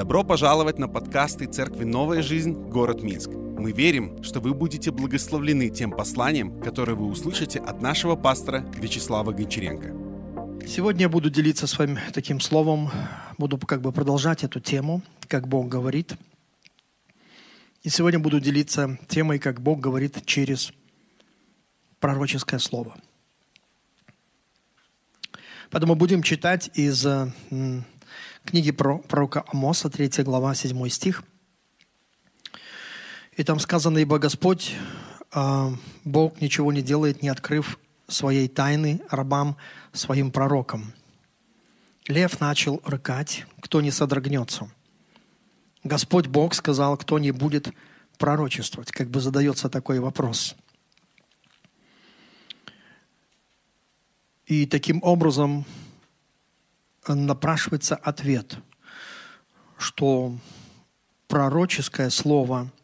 Добро пожаловать на подкасты Церкви «Новая жизнь. Город Минск». Мы верим, что вы будете благословлены тем посланием, которое вы услышите от нашего пастора Вячеслава Гончаренко. Сегодня я буду делиться с вами таким словом, буду как бы продолжать эту тему, как Бог говорит. И сегодня буду делиться темой, как Бог говорит через пророческое слово. Поэтому будем читать из книги пророка Амоса, 3 глава, 7 стих. И там сказано, «Ибо Господь, а, Бог ничего не делает, не открыв своей тайны рабам, своим пророкам. Лев начал рыкать, кто не содрогнется. Господь Бог сказал, кто не будет пророчествовать. Как бы задается такой вопрос. И таким образом напрашивается ответ, что пророческое слово –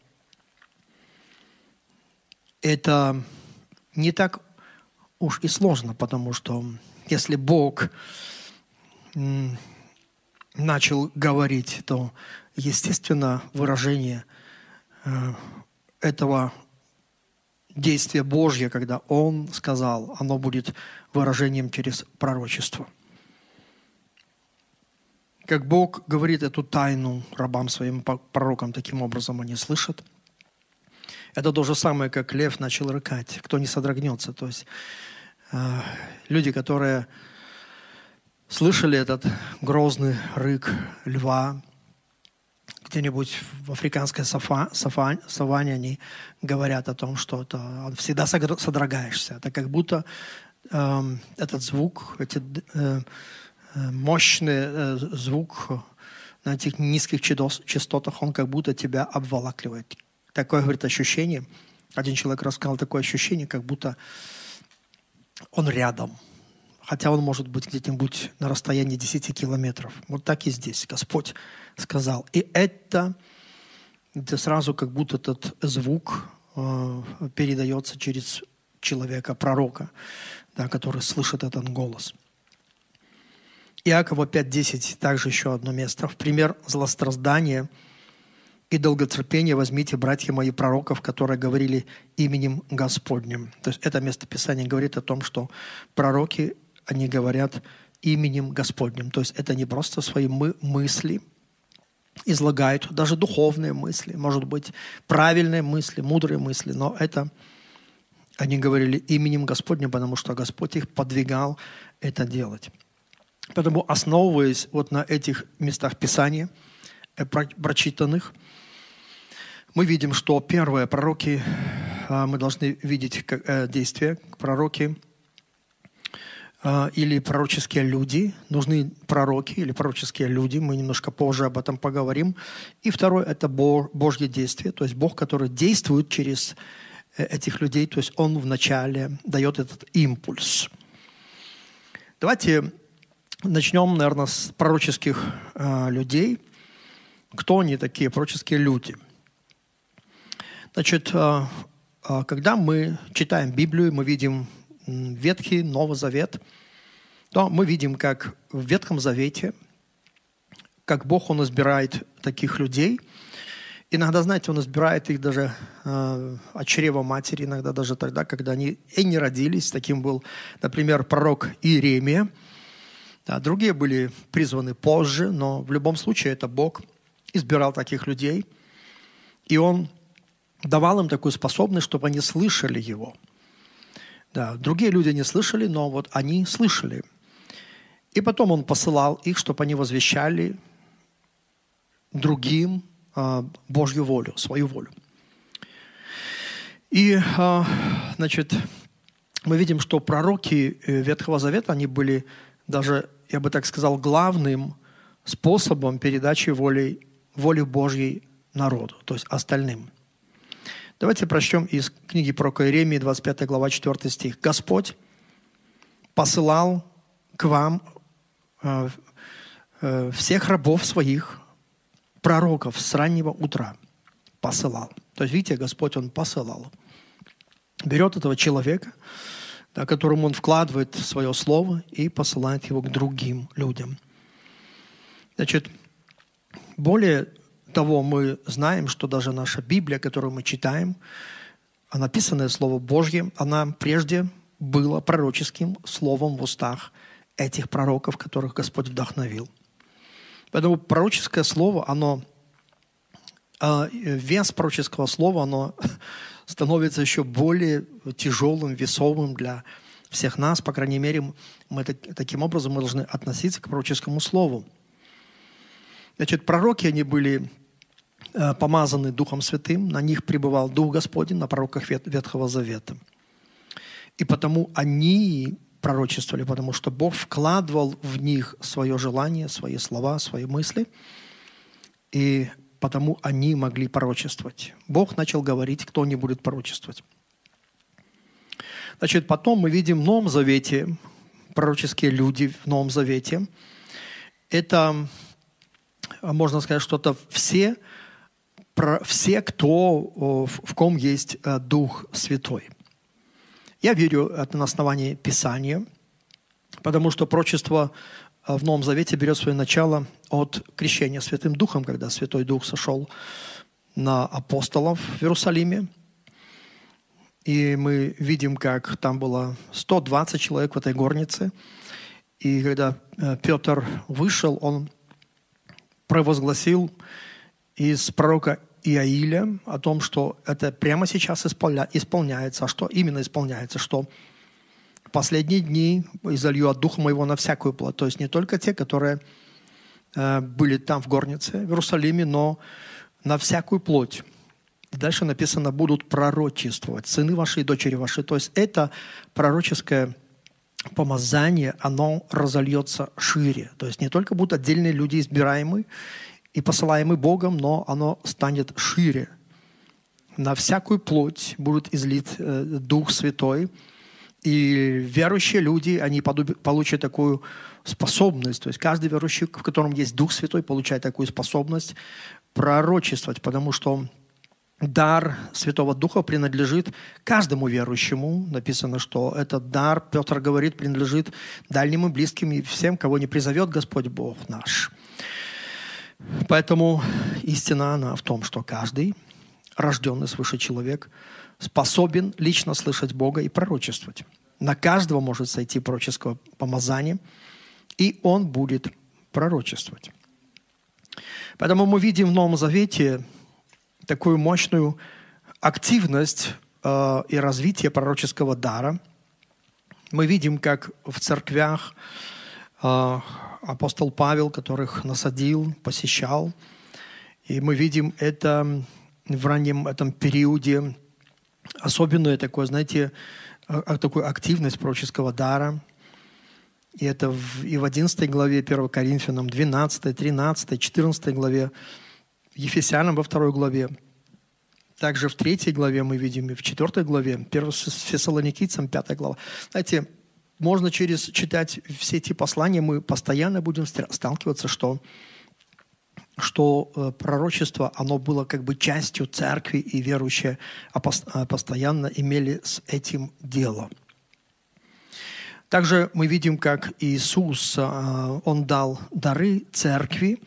это не так уж и сложно, потому что если Бог начал говорить, то, естественно, выражение э, этого действия Божье, когда Он сказал, оно будет выражением через пророчество – как Бог говорит эту тайну рабам своим пророкам, таким образом они слышат. Это то же самое, как лев начал рыкать, кто не содрогнется. То есть э, люди, которые слышали этот грозный рык льва, где-нибудь в африканской сафа, сафа, саванне они говорят о том, что это всегда содрогаешься. Это как будто э, этот звук, эти э, мощный э, звук на этих низких частотах, он как будто тебя обволакивает. Такое, говорит, ощущение. Один человек рассказал такое ощущение, как будто он рядом. Хотя он может быть где-нибудь на расстоянии 10 километров. Вот так и здесь. Господь сказал. И это, это сразу как будто этот звук э, передается через человека, пророка, да, который слышит этот голос – Иакова 5.10, также еще одно место. В пример злостраздания и долготерпения возьмите, братья мои, пророков, которые говорили именем Господним. То есть это местописание говорит о том, что пророки, они говорят именем Господним. То есть это не просто свои мы, мысли, излагают, даже духовные мысли, может быть, правильные мысли, мудрые мысли, но это они говорили именем Господним, потому что Господь их подвигал это делать. Поэтому, основываясь вот на этих местах Писания, э, прочитанных, мы видим, что первые пророки, а, мы должны видеть э, действия, пророки а, или пророческие люди, нужны пророки или пророческие люди, мы немножко позже об этом поговорим. И второе – это Божье действие, то есть Бог, который действует через э, этих людей, то есть Он вначале дает этот импульс. Давайте Начнем, наверное, с пророческих э, людей. Кто они такие, пророческие люди? Значит, э, э, когда мы читаем Библию, мы видим Ветхий, Новый Завет, то мы видим, как в Ветхом Завете, как Бог, Он избирает таких людей. Иногда, знаете, Он избирает их даже э, от чрева матери, иногда даже тогда, когда они и не родились. Таким был, например, пророк Иеремия – да, другие были призваны позже, но в любом случае это Бог избирал таких людей, и Он давал им такую способность, чтобы они слышали Его. Да, другие люди не слышали, но вот они слышали. И потом Он посылал их, чтобы они возвещали другим э, Божью волю, свою волю. И, э, значит, мы видим, что пророки э, Ветхого Завета, они были даже я бы так сказал, главным способом передачи воли, воли Божьей народу, то есть остальным. Давайте прочтем из книги про Иеремии, 25 глава, 4 стих. «Господь посылал к вам э, э, всех рабов своих, пророков с раннего утра. Посылал. То есть, видите, Господь, Он посылал. Берет этого человека, да, которому он вкладывает свое слово и посылает его к другим людям. Значит, Более того, мы знаем, что даже наша Библия, которую мы читаем, а написанное Слово Божье, она прежде была пророческим словом в устах этих пророков, которых Господь вдохновил. Поэтому пророческое слово, оно, а, вес пророческого слова, оно становится еще более тяжелым, весовым для всех нас. По крайней мере, мы таким образом мы должны относиться к пророческому слову. Значит, пророки, они были э, помазаны Духом Святым, на них пребывал Дух Господень, на пророках Ветхого Завета. И потому они пророчествовали, потому что Бог вкладывал в них свое желание, свои слова, свои мысли, и потому они могли пророчествовать. Бог начал говорить, кто не будет пророчествовать. Значит, потом мы видим в Новом Завете, пророческие люди в Новом Завете. Это, можно сказать, что-то все, все, кто, в ком есть э, Дух Святой. Я верю это на основании Писания, потому что прочество э, в Новом Завете берет свое начало от крещения Святым Духом, когда Святой Дух сошел на апостолов в Иерусалиме. И мы видим, как там было 120 человек в этой горнице. И когда э, Петр вышел, он провозгласил из пророка Иаиля о том, что это прямо сейчас исполня, исполняется. А что именно исполняется? Что в последние дни изолью от Духа Моего на всякую плоть. То есть не только те, которые были там в горнице, в Иерусалиме, но на всякую плоть. Дальше написано, будут пророчествовать сыны ваши и дочери ваши. То есть это пророческое помазание, оно разольется шире. То есть не только будут отдельные люди избираемые, и посылаемый Богом, но оно станет шире. На всякую плоть будет излит э, Дух Святой, и верующие люди, они получат такую способность. То есть каждый верующий, в котором есть Дух Святой, получает такую способность пророчествовать, потому что дар Святого Духа принадлежит каждому верующему. Написано, что этот дар, Петр говорит, принадлежит дальним и близким и всем, кого не призовет Господь Бог наш. Поэтому истина она в том, что каждый рожденный свыше человек способен лично слышать Бога и пророчествовать. На каждого может сойти пророческого помазания, и он будет пророчествовать. Поэтому мы видим в Новом Завете такую мощную активность э, и развитие пророческого дара. Мы видим, как в церквях э, апостол Павел, которых насадил, посещал. И мы видим это в раннем этом периоде, особенную такое, знаете, а, такую активность пророческого дара. И это в, и в 11 главе 1 Коринфянам, 12, 13, 14 главе, Ефесянам во 2 главе. Также в 3 главе мы видим, и в 4 главе, 1 Фессалоникийцам, 5 глава. Знаете, можно через читать все эти послания, мы постоянно будем сталкиваться, что, что э, пророчество, оно было как бы частью церкви, и верующие э, постоянно имели с этим дело. Также мы видим, как Иисус, э, Он дал дары церкви,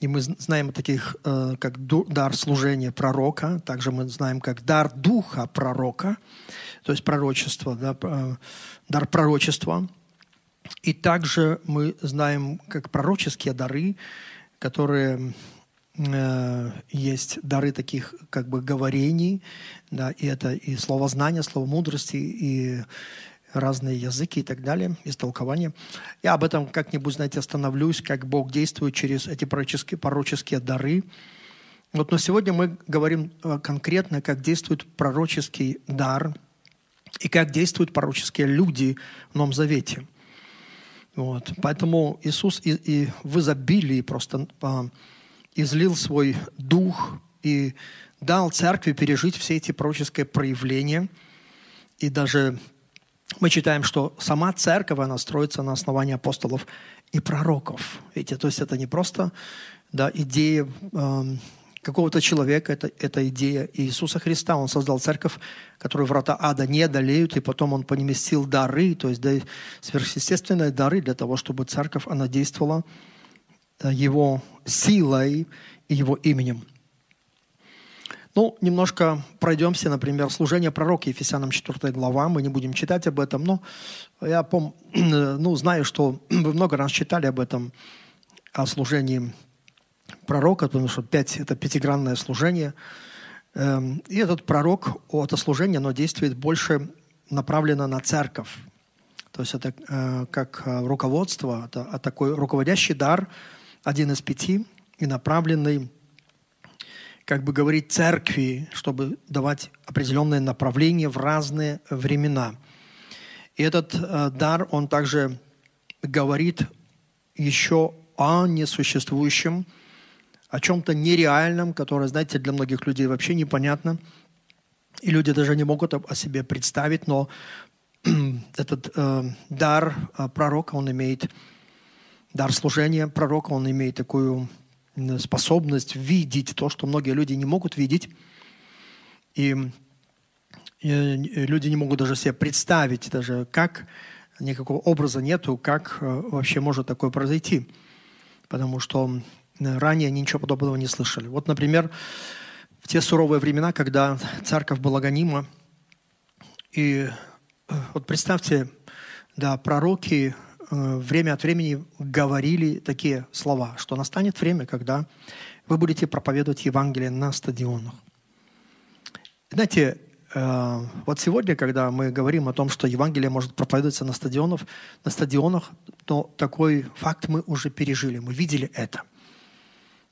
и мы знаем таких, как дар служения пророка, также мы знаем, как дар духа пророка, то есть пророчество, да, дар пророчества. И также мы знаем, как пророческие дары, которые э, есть дары таких как бы говорений, да, и это и слово знания, слово мудрости, и разные языки и так далее, истолкования. Я об этом как-нибудь, знаете, остановлюсь, как Бог действует через эти пророческие, пророческие дары. Вот, но сегодня мы говорим э, конкретно, как действует пророческий дар – и как действуют пророческие люди в Новом Завете. Вот. Поэтому Иисус и, и в изобилии просто а, излил свой дух и дал церкви пережить все эти пророческие проявления. И даже мы читаем, что сама церковь, она строится на основании апостолов и пророков. Видите, то есть это не просто да, идея э, какого-то человека, это, это идея Иисуса Христа. Он создал церковь, которую врата ада не одолеют, и потом он поместил дары, то есть сверхъестественные дары для того, чтобы церковь, она действовала э, его силой и Его именем. Ну, немножко пройдемся, например, служение пророка Ефесянам 4 глава. Мы не будем читать об этом, но я пом, ну, знаю, что вы много раз читали об этом, о служении пророка, потому что пять, это пятигранное служение. Эм, и этот пророк, это служение, оно действует больше направлено на церковь. То есть это э, как э, руководство, это а такой руководящий дар, один из пяти, и направленный, как бы говорить, церкви, чтобы давать определенное направление в разные времена. И этот э, дар, он также говорит еще о несуществующем, о чем-то нереальном, которое, знаете, для многих людей вообще непонятно. И люди даже не могут о себе представить, но этот э, дар э, пророка, он имеет, дар служения пророка, он имеет такую способность видеть то, что многие люди не могут видеть. И, и люди не могут даже себе представить, даже как никакого образа нету, как э, вообще может такое произойти. Потому что ранее они ничего подобного не слышали. Вот, например, в те суровые времена, когда церковь была гонима, и э, вот представьте, да, пророки э, время от времени говорили такие слова, что настанет время, когда вы будете проповедовать Евангелие на стадионах. Знаете, э, вот сегодня, когда мы говорим о том, что Евангелие может проповедоваться на стадионах, на стадионах, то такой факт мы уже пережили, мы видели это –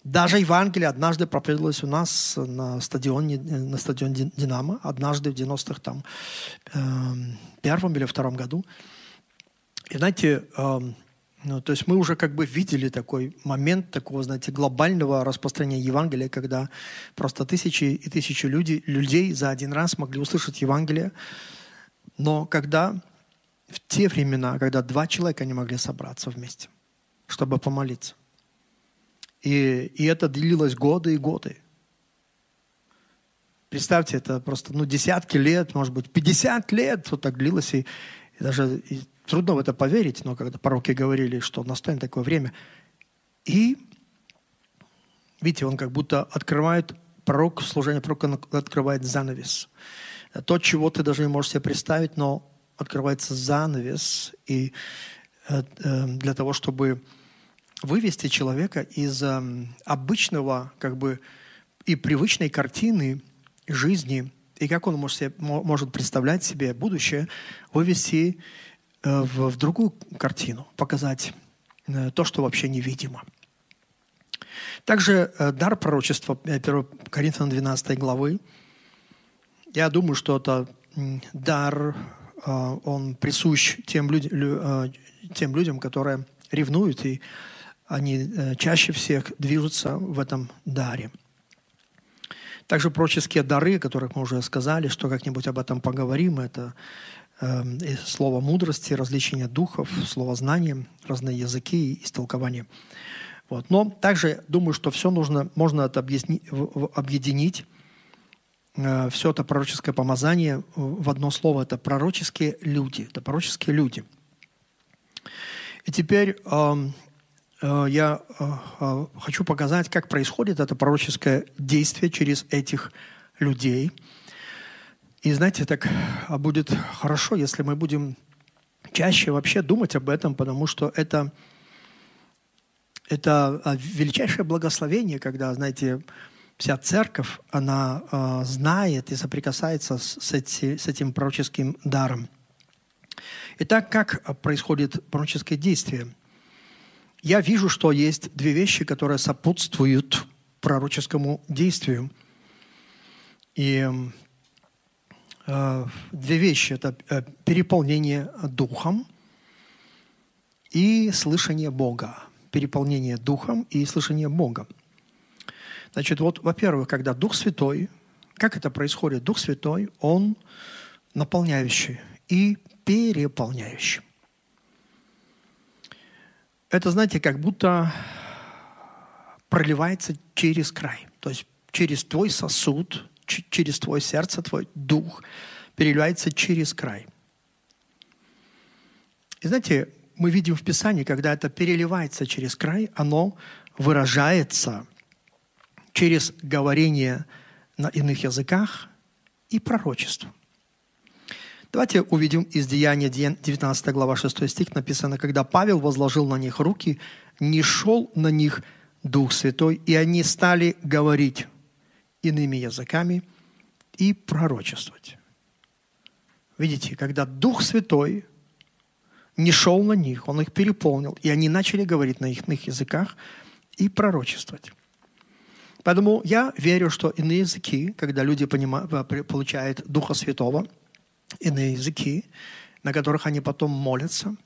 даже Евангелие однажды проповедовалось у нас на стадионе, на стадионе «Динамо», однажды в 90-х там, э, первом или втором году. И знаете, ну, то есть мы уже как бы видели такой момент такого, знаете, глобального распространения Евангелия, когда просто тысячи и тысячи людей, людей за один раз могли услышать Евангелие. Но когда в те времена, когда два человека не могли собраться вместе, чтобы помолиться, и, и это длилось годы и годы. Представьте, это просто ну, десятки лет, может быть, 50 лет вот так длилось. И, и даже и трудно в это поверить, но когда пророки говорили, что настанет такое время. И, видите, он как будто открывает, пророк, служение пророка открывает занавес. То, чего ты даже не можешь себе представить, но открывается занавес. И э, э, для того, чтобы вывести человека из э, обычного как бы и привычной картины жизни, и как он может, себе, может представлять себе будущее, вывести в, в другую картину, показать э, то, что вообще невидимо. Также э, дар пророчества 1 Коринфянам 12 главы. Я думаю, что это дар, э, он присущ тем, люд, э, тем людям, которые ревнуют и они э, чаще всех движутся в этом даре. Также пророческие дары, о которых мы уже сказали, что как-нибудь об этом поговорим, это э, слово мудрости, различение духов, слово знания, разные языки и истолкования. Вот. Но также думаю, что все нужно, можно это объединить, э, все это пророческое помазание в одно слово. Это пророческие люди. Это пророческие люди. И теперь э, Э, я э, хочу показать, как происходит это пророческое действие через этих людей. И знаете, так будет хорошо, если мы будем чаще вообще думать об этом, потому что это, это величайшее благословение, когда, знаете, вся церковь, она э, знает и соприкасается с, с, эти, с этим пророческим даром. Итак, как происходит пророческое действие – я вижу, что есть две вещи, которые сопутствуют пророческому действию. И две вещи – это э, переполнение духом и слышание Бога. Переполнение духом и слышание Бога. Значит, вот, во-первых, когда Дух Святой, как это происходит? Дух Святой, Он наполняющий и переполняющий это, знаете, как будто проливается через край. То есть через твой сосуд, через твое сердце, твой дух переливается через край. И знаете, мы видим в Писании, когда это переливается через край, оно выражается через говорение на иных языках и пророчество. Давайте увидим из Деяния 19 глава 6 стих написано, когда Павел возложил на них руки, не шел на них Дух Святой, и они стали говорить иными языками и пророчествовать. Видите, когда Дух Святой не шел на них, Он их переполнил, и они начали говорить на их языках и пророчествовать. Поэтому я верю, что иные языки, когда люди понимают, получают Духа Святого, иные языки, на которых они потом молятся,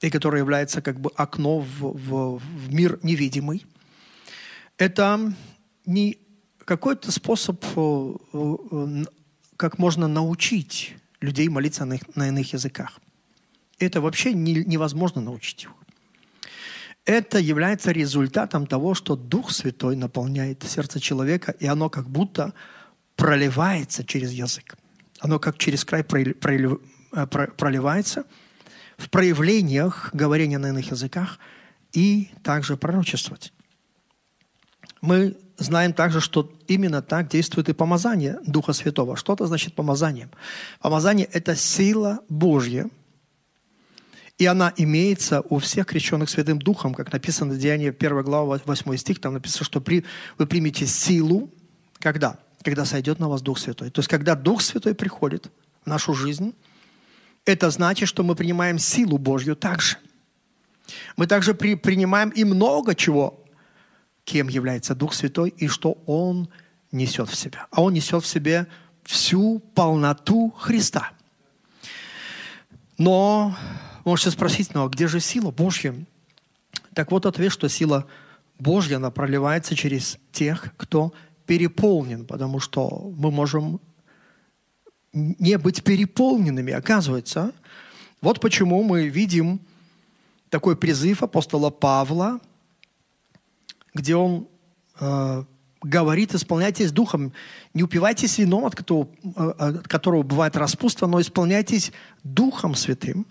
и которые являются как бы окно в, в, в мир невидимый, это не какой-то способ, э, э, как можно научить людей молиться на, их, на иных языках. Это вообще не, невозможно научить их. Это является результатом того, что Дух Святой наполняет сердце человека, и оно как будто проливается через язык. Оно как через край э, проливается в проявлениях говорения на иных языках и также пророчествовать. Мы знаем также, что именно так действует и помазание Духа Святого. Что это значит помазание? Помазание – это сила Божья, и она имеется у всех крещенных Святым Духом, как написано в Деянии 1 глава 8 стих, там написано, что при, вы примете силу, когда? Когда сойдет на вас Дух Святой. То есть, когда Дух Святой приходит в нашу жизнь, это значит, что мы принимаем силу Божью также. Мы также при, принимаем и много чего кем является Дух Святой и что Он несет в себя. А Он несет в себе всю полноту Христа. Но можете спросить, ну а где же сила Божья? Так вот ответ, что сила Божья, она проливается через тех, кто переполнен, потому что мы можем не быть переполненными, оказывается. Вот почему мы видим такой призыв апостола Павла где он э, говорит, исполняйтесь духом, не упивайтесь вином, от которого, э, от которого бывает распутство, но исполняйтесь духом святым.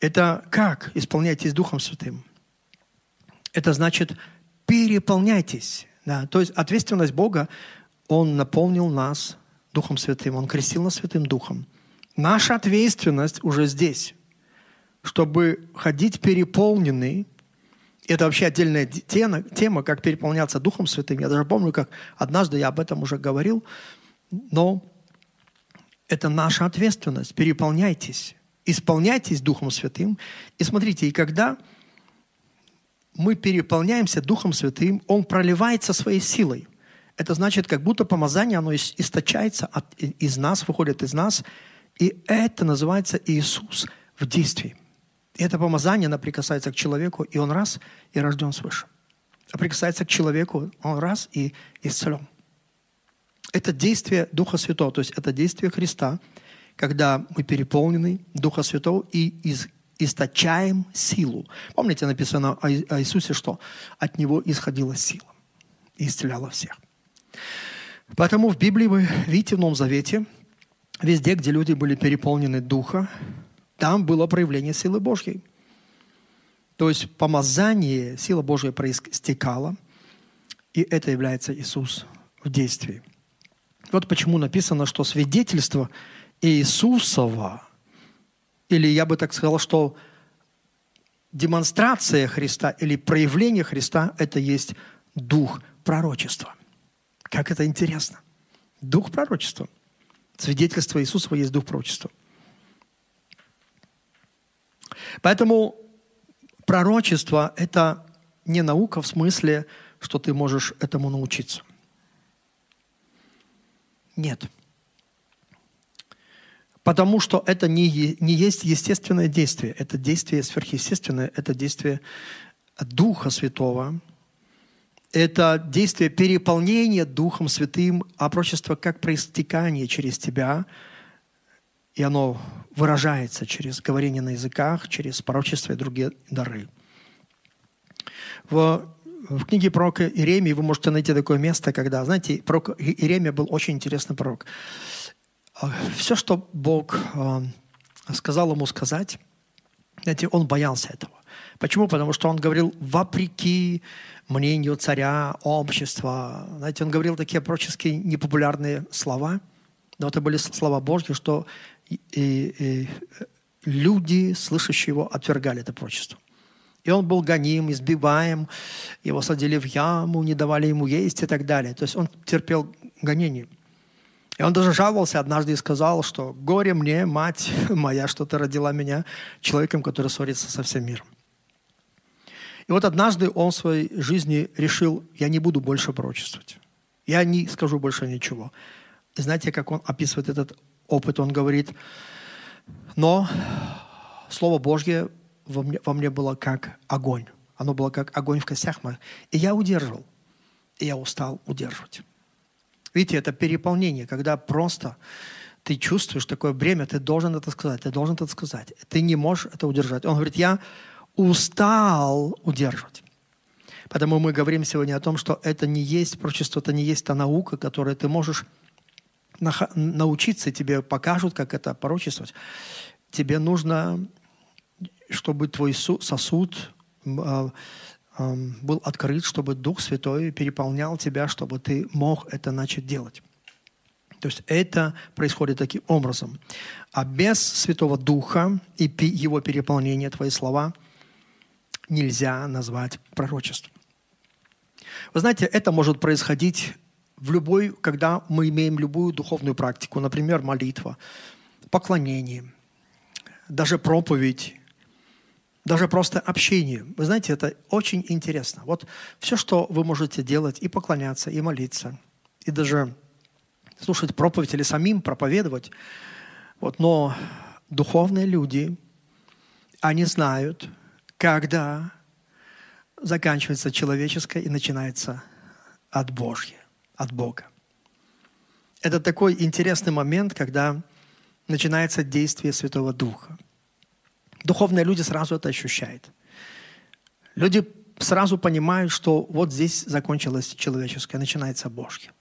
Это как исполняйтесь духом святым? Это значит переполняйтесь. Да? То есть ответственность Бога, Он наполнил нас Духом Святым, Он крестил нас Святым Духом. Наша ответственность уже здесь, чтобы ходить переполненный это вообще отдельная тема, тема, как переполняться Духом Святым. Я даже помню, как однажды я об этом уже говорил, но это наша ответственность. Переполняйтесь, исполняйтесь Духом Святым. И смотрите, и когда мы переполняемся Духом Святым, Он проливается своей силой. Это значит, как будто помазание, оно источается от, из нас, выходит из нас. И это называется Иисус в действии. Это помазание, оно прикасается к человеку, и он раз, и рожден свыше. А прикасается к человеку, он раз, и исцелен. Это действие Духа Святого, то есть это действие Христа, когда мы переполнены Духа Святого и из, источаем силу. Помните, написано о, о Иисусе, что от Него исходила сила и исцеляла всех. Поэтому в Библии вы видите в Новом Завете, везде, где люди были переполнены Духа, там было проявление силы Божьей. То есть помазание, сила Божья проистекала, и это является Иисус в действии. Вот почему написано, что свидетельство Иисусова, или я бы так сказал, что демонстрация Христа или проявление Христа – это есть дух пророчества. Как это интересно. Дух пророчества. Свидетельство Иисуса есть дух пророчества – Поэтому пророчество – это не наука в смысле, что ты можешь этому научиться. Нет. Потому что это не, не есть естественное действие. Это действие сверхъестественное, это действие Духа Святого. Это действие переполнения Духом Святым, а пророчество как проистекание через тебя – и оно выражается через говорение на языках, через пророчество и другие дары. В, в книге пророка Иеремии вы можете найти такое место, когда, знаете, пророк Иеремия был очень интересный пророк. А, Все, что Бог а, сказал ему сказать, знаете, он боялся этого. Почему? Потому что он говорил вопреки мнению царя, общества. Знаете, он говорил такие пророческие непопулярные слова, но это были слова Божьи, что и, и, люди, слышащие его, отвергали это пророчество. И он был гоним, избиваем, его садили в яму, не давали ему есть и так далее. То есть он терпел гонение. И он даже жаловался однажды и сказал, что «Горе мне, мать моя, что ты родила меня человеком, который ссорится со всем миром». И вот однажды он в своей жизни решил, я не буду больше пророчествовать. Я не скажу больше ничего. И знаете, как он описывает этот опыт? Он говорит, но Слово Божье во мне, во мне было как огонь. Оно было как огонь в костях моих. И я удерживал. И я устал удерживать. Видите, это переполнение, когда просто ты чувствуешь такое бремя, ты должен это сказать, ты должен это сказать. Ты не можешь это удержать. Он говорит, я устал удерживать. Поэтому мы говорим сегодня о том, что это не есть пророчество, это не есть та наука, которую ты можешь научиться, тебе покажут, как это пророчествовать. Тебе нужно, чтобы твой сосуд а, был открыт, чтобы Дух Святой переполнял тебя, чтобы ты мог это начать делать. То есть это происходит таким образом. А без Святого Духа и его переполнения, твои слова, нельзя назвать пророчеством. Вы знаете, это может происходить в любой, когда мы имеем любую духовную практику, например, молитва, поклонение, даже проповедь, даже просто общение. Вы знаете, это очень интересно. Вот все, что вы можете делать, и поклоняться, и молиться, и даже слушать проповедь или самим проповедовать. Вот, но духовные люди, они знают, когда заканчивается человеческое и начинается от Божье, от Бога. Это такой интересный момент, когда начинается действие Святого Духа. Духовные люди сразу это ощущают. Люди сразу понимают, что вот здесь закончилось человеческое, начинается Божье.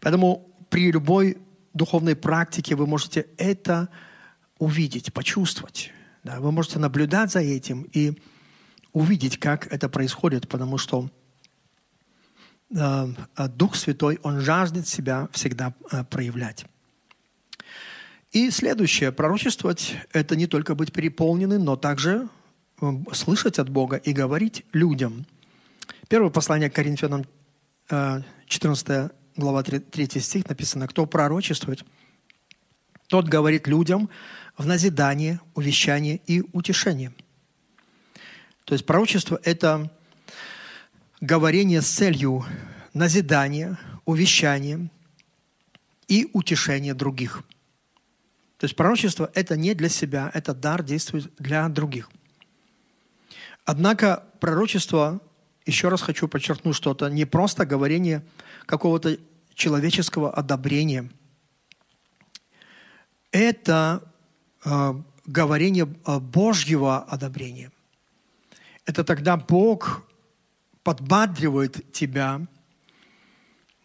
Поэтому при любой духовной практике вы можете это увидеть, почувствовать. Да? Вы можете наблюдать за этим и увидеть, как это происходит, потому что Дух Святой, Он жаждет себя всегда э, проявлять. И следующее, пророчествовать – это не только быть переполненным, но также э, слышать от Бога и говорить людям. Первое послание к Коринфянам, 14 э, глава, 3 стих написано, «Кто пророчествует, тот говорит людям в назидание, увещание и утешение». То есть пророчество – это говорение с целью назидания, увещания и утешения других – то есть пророчество – это не для себя, это дар действует для других. Однако пророчество, еще раз хочу подчеркнуть, что это не просто говорение какого-то человеческого одобрения. Это э, говорение э, Божьего одобрения. Это тогда Бог подбадривает тебя,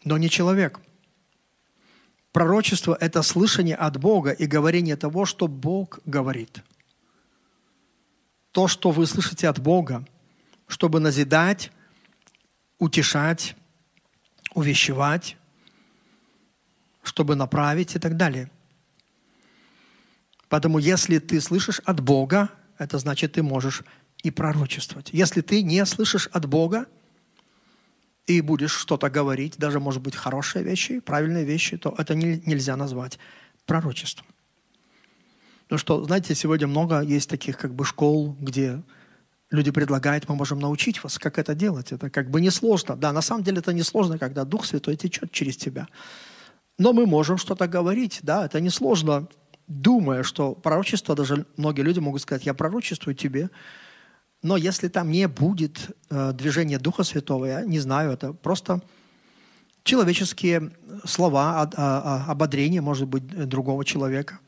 но не человек – Пророчество – это слышание от Бога и говорение того, что Бог говорит. То, что вы слышите от Бога, чтобы назидать, утешать, увещевать, чтобы направить и так далее. Поэтому если ты слышишь от Бога, это значит, ты можешь и пророчествовать. Если ты не слышишь от Бога, и будешь что-то говорить, даже, может быть, хорошие вещи, правильные вещи, то это не, нельзя назвать пророчеством. Ну что, знаете, сегодня много есть таких как бы школ, где люди предлагают, мы можем научить вас, как это делать. Это как бы несложно. Да, на самом деле это несложно, когда Дух Святой течет через тебя. Но мы можем что-то говорить, да, это несложно, думая, что пророчество, даже многие люди могут сказать, я пророчествую тебе, но если там не будет э, движения Духа Святого, я не знаю, это просто человеческие слова, а, а, ободрение, может быть, другого человека.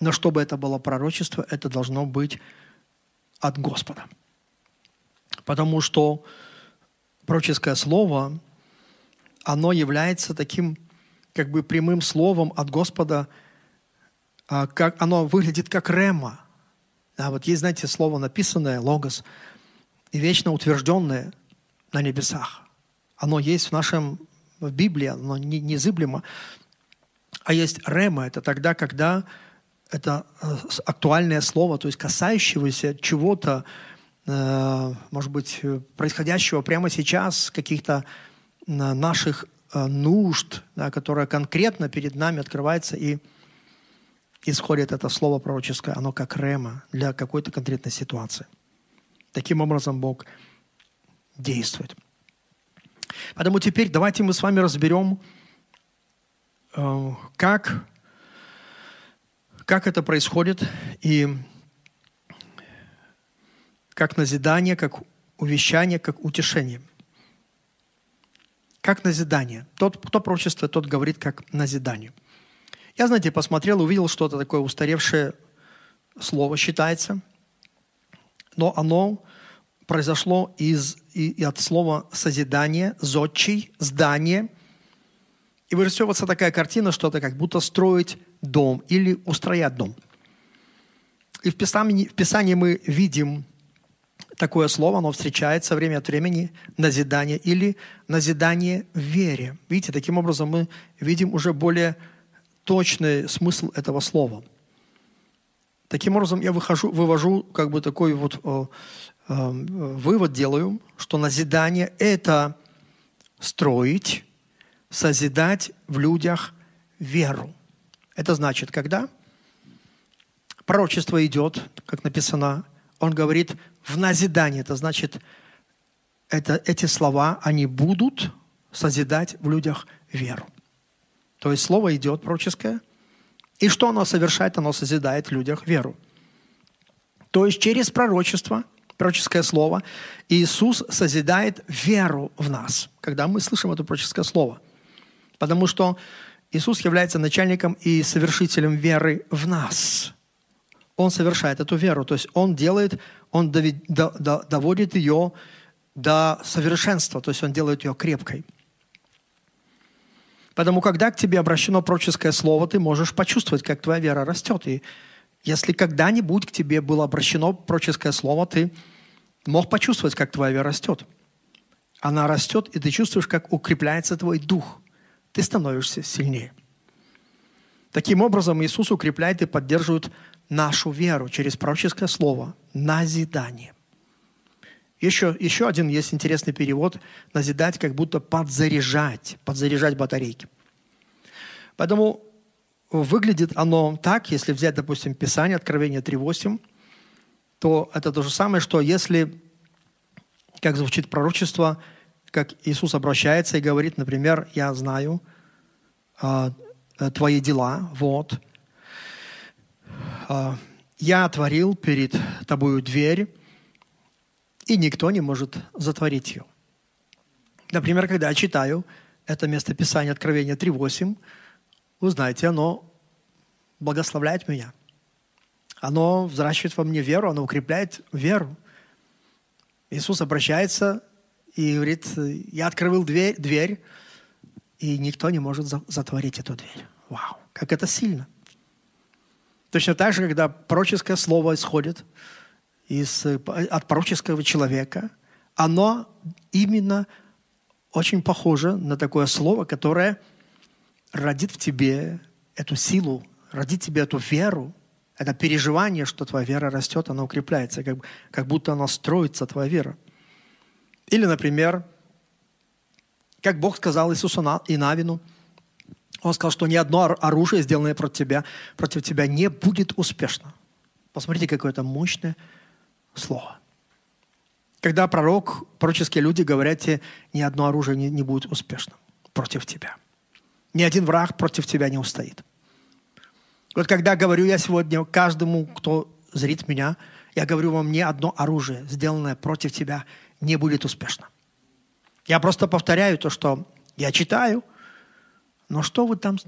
Но чтобы это было пророчество, это должно быть от Господа. Потому что пророческое слово, оно является таким как бы прямым словом от Господа, а, как, оно выглядит как рема – Да, вот есть, знаете, слово написанное, логос, и вечно утвержденное на небесах. Оно есть в нашем в Библии, оно незыблемо. А есть рема, это тогда, когда это э, актуальное слово, то есть касающегося чего-то, э, может быть, происходящего прямо сейчас, каких-то э, наших нужд, да, которое конкретно перед нами открывается и исходит это слово пророческое, оно как рема для какой-то конкретной ситуации. Таким образом Бог действует. Поэтому теперь давайте мы с вами разберем, как как это происходит и как назидание, как увещание, как утешение. Как назидание. Тот, кто пророчествует, тот говорит как назидание. Я, знаете, посмотрел, увидел что-то такое устаревшее слово считается, но оно произошло из, и, и от слова созидание, зодчий, здание. И вырисовывается такая картина, что это как будто строить дом или устроять дом. И в Писании, в Писании мы видим такое слово, оно встречается время от времени, назидание или назидание в вере. Видите, таким образом мы видим уже более точный смысл этого слова. Таким образом, я выхожу, вывожу как бы такой вот э, э, вывод делаю, что назидание – это строить, созидать в людях веру. Это значит, когда пророчество идет, как написано, он говорит в назидание. Это значит, это, эти слова, они будут созидать в людях веру. То есть слово идет пророческое, и что оно совершает? Оно созидает в людях веру. То есть через пророчество, пророческое слово, Иисус созидает веру в нас, когда мы слышим это пророческое слово. Потому что Иисус является начальником и совершителем веры в нас. Он совершает эту веру, то есть Он делает, Он доводит ее до совершенства, то есть Он делает ее крепкой. Потому когда к тебе обращено пророческое слово, ты можешь почувствовать, как твоя вера растет. И если когда-нибудь к тебе было обращено пророческое слово, ты мог почувствовать, как твоя вера растет. Она растет, и ты чувствуешь, как укрепляется твой дух – ты становишься сильнее. Таким образом, Иисус укрепляет и поддерживает нашу веру через пророческое слово «назидание». Еще, еще один есть интересный перевод «назидать», как будто подзаряжать, подзаряжать батарейки. Поэтому выглядит оно так, если взять, допустим, Писание, Откровение 3.8, то это то же самое, что если, как звучит пророчество – как Иисус обращается и говорит, например, «Я знаю э, твои дела, вот. Э, я отворил перед тобою дверь, и никто не может затворить ее». Например, когда я читаю это местописание Откровения 3.8, вы знаете, оно благословляет меня. Оно взращивает во мне веру, оно укрепляет веру. Иисус обращается и говорит, я открыл дверь, дверь, и никто не может затворить эту дверь. Вау, как это сильно. Точно так же, когда пророческое слово исходит из, от пророческого человека, оно именно очень похоже на такое слово, которое родит в тебе эту силу, родит в тебе эту веру, это переживание, что твоя вера растет, она укрепляется, как, как будто она строится, твоя вера. Или, например, как Бог сказал Иисусу и Навину, он сказал, что ни одно оружие, сделанное против тебя, против тебя не будет успешно. Посмотрите, какое это мощное слово. Когда пророк, пророческие люди говорят тебе, ни одно оружие не, не будет успешным против тебя. Ни один враг против тебя не устоит. Вот когда говорю я сегодня каждому, кто зрит меня, я говорю вам, ни одно оружие, сделанное против тебя, не будет успешно. Я просто повторяю то, что я читаю, но что вы там,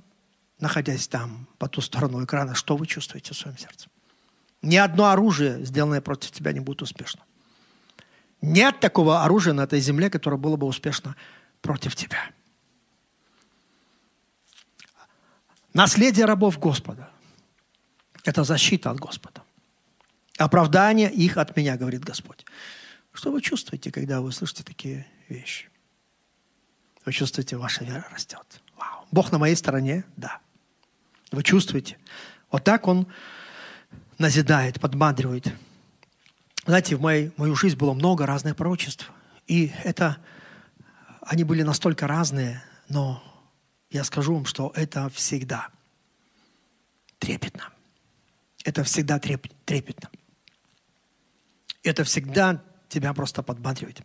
находясь там, по ту сторону экрана, что вы чувствуете в своем сердце? Ни одно оружие, сделанное против тебя, не будет успешно. Нет такого оружия на этой земле, которое было бы успешно против тебя. Наследие рабов Господа – это защита от Господа. Оправдание их от меня, говорит Господь. Что вы чувствуете, когда вы слышите такие вещи? Вы чувствуете, ваша вера растет. Вау. Бог на моей стороне? Да. Вы чувствуете? Вот так Он назидает, подбадривает. Знаете, в моей, в мою жизнь было много разных пророчеств. И это, они были настолько разные, но я скажу вам, что это всегда трепетно. Это всегда треп, трепетно. Это всегда тебя просто подбадривает.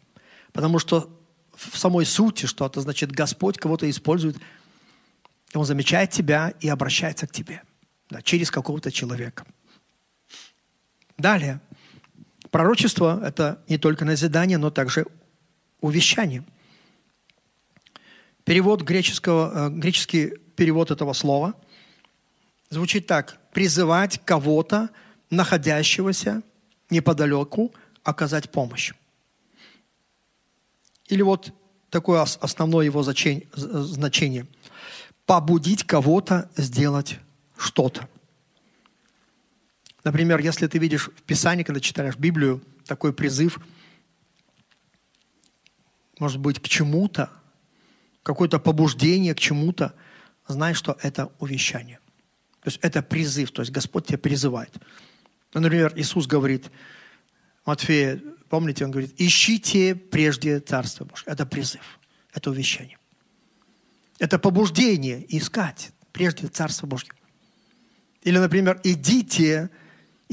Потому что в самой сути, что это значит, Господь кого-то использует, Он замечает тебя и обращается к тебе да, через какого-то человека. Далее. Пророчество – это не только назидание, но также увещание. Перевод греческого, э, греческий перевод этого слова звучит так. Призывать кого-то, находящегося неподалеку, оказать помощь. Или вот такое основное его значение. Побудить кого-то сделать что-то. Например, если ты видишь в Писании, когда читаешь Библию, такой призыв, может быть, к чему-то, какое-то побуждение к чему-то, знай, что это увещание. То есть это призыв, то есть Господь тебя призывает. Например, Иисус говорит, Матфея, помните, он говорит, ищите прежде Царство Божье. Это призыв, это увещание. Это побуждение искать прежде Царство Божье. Или, например, идите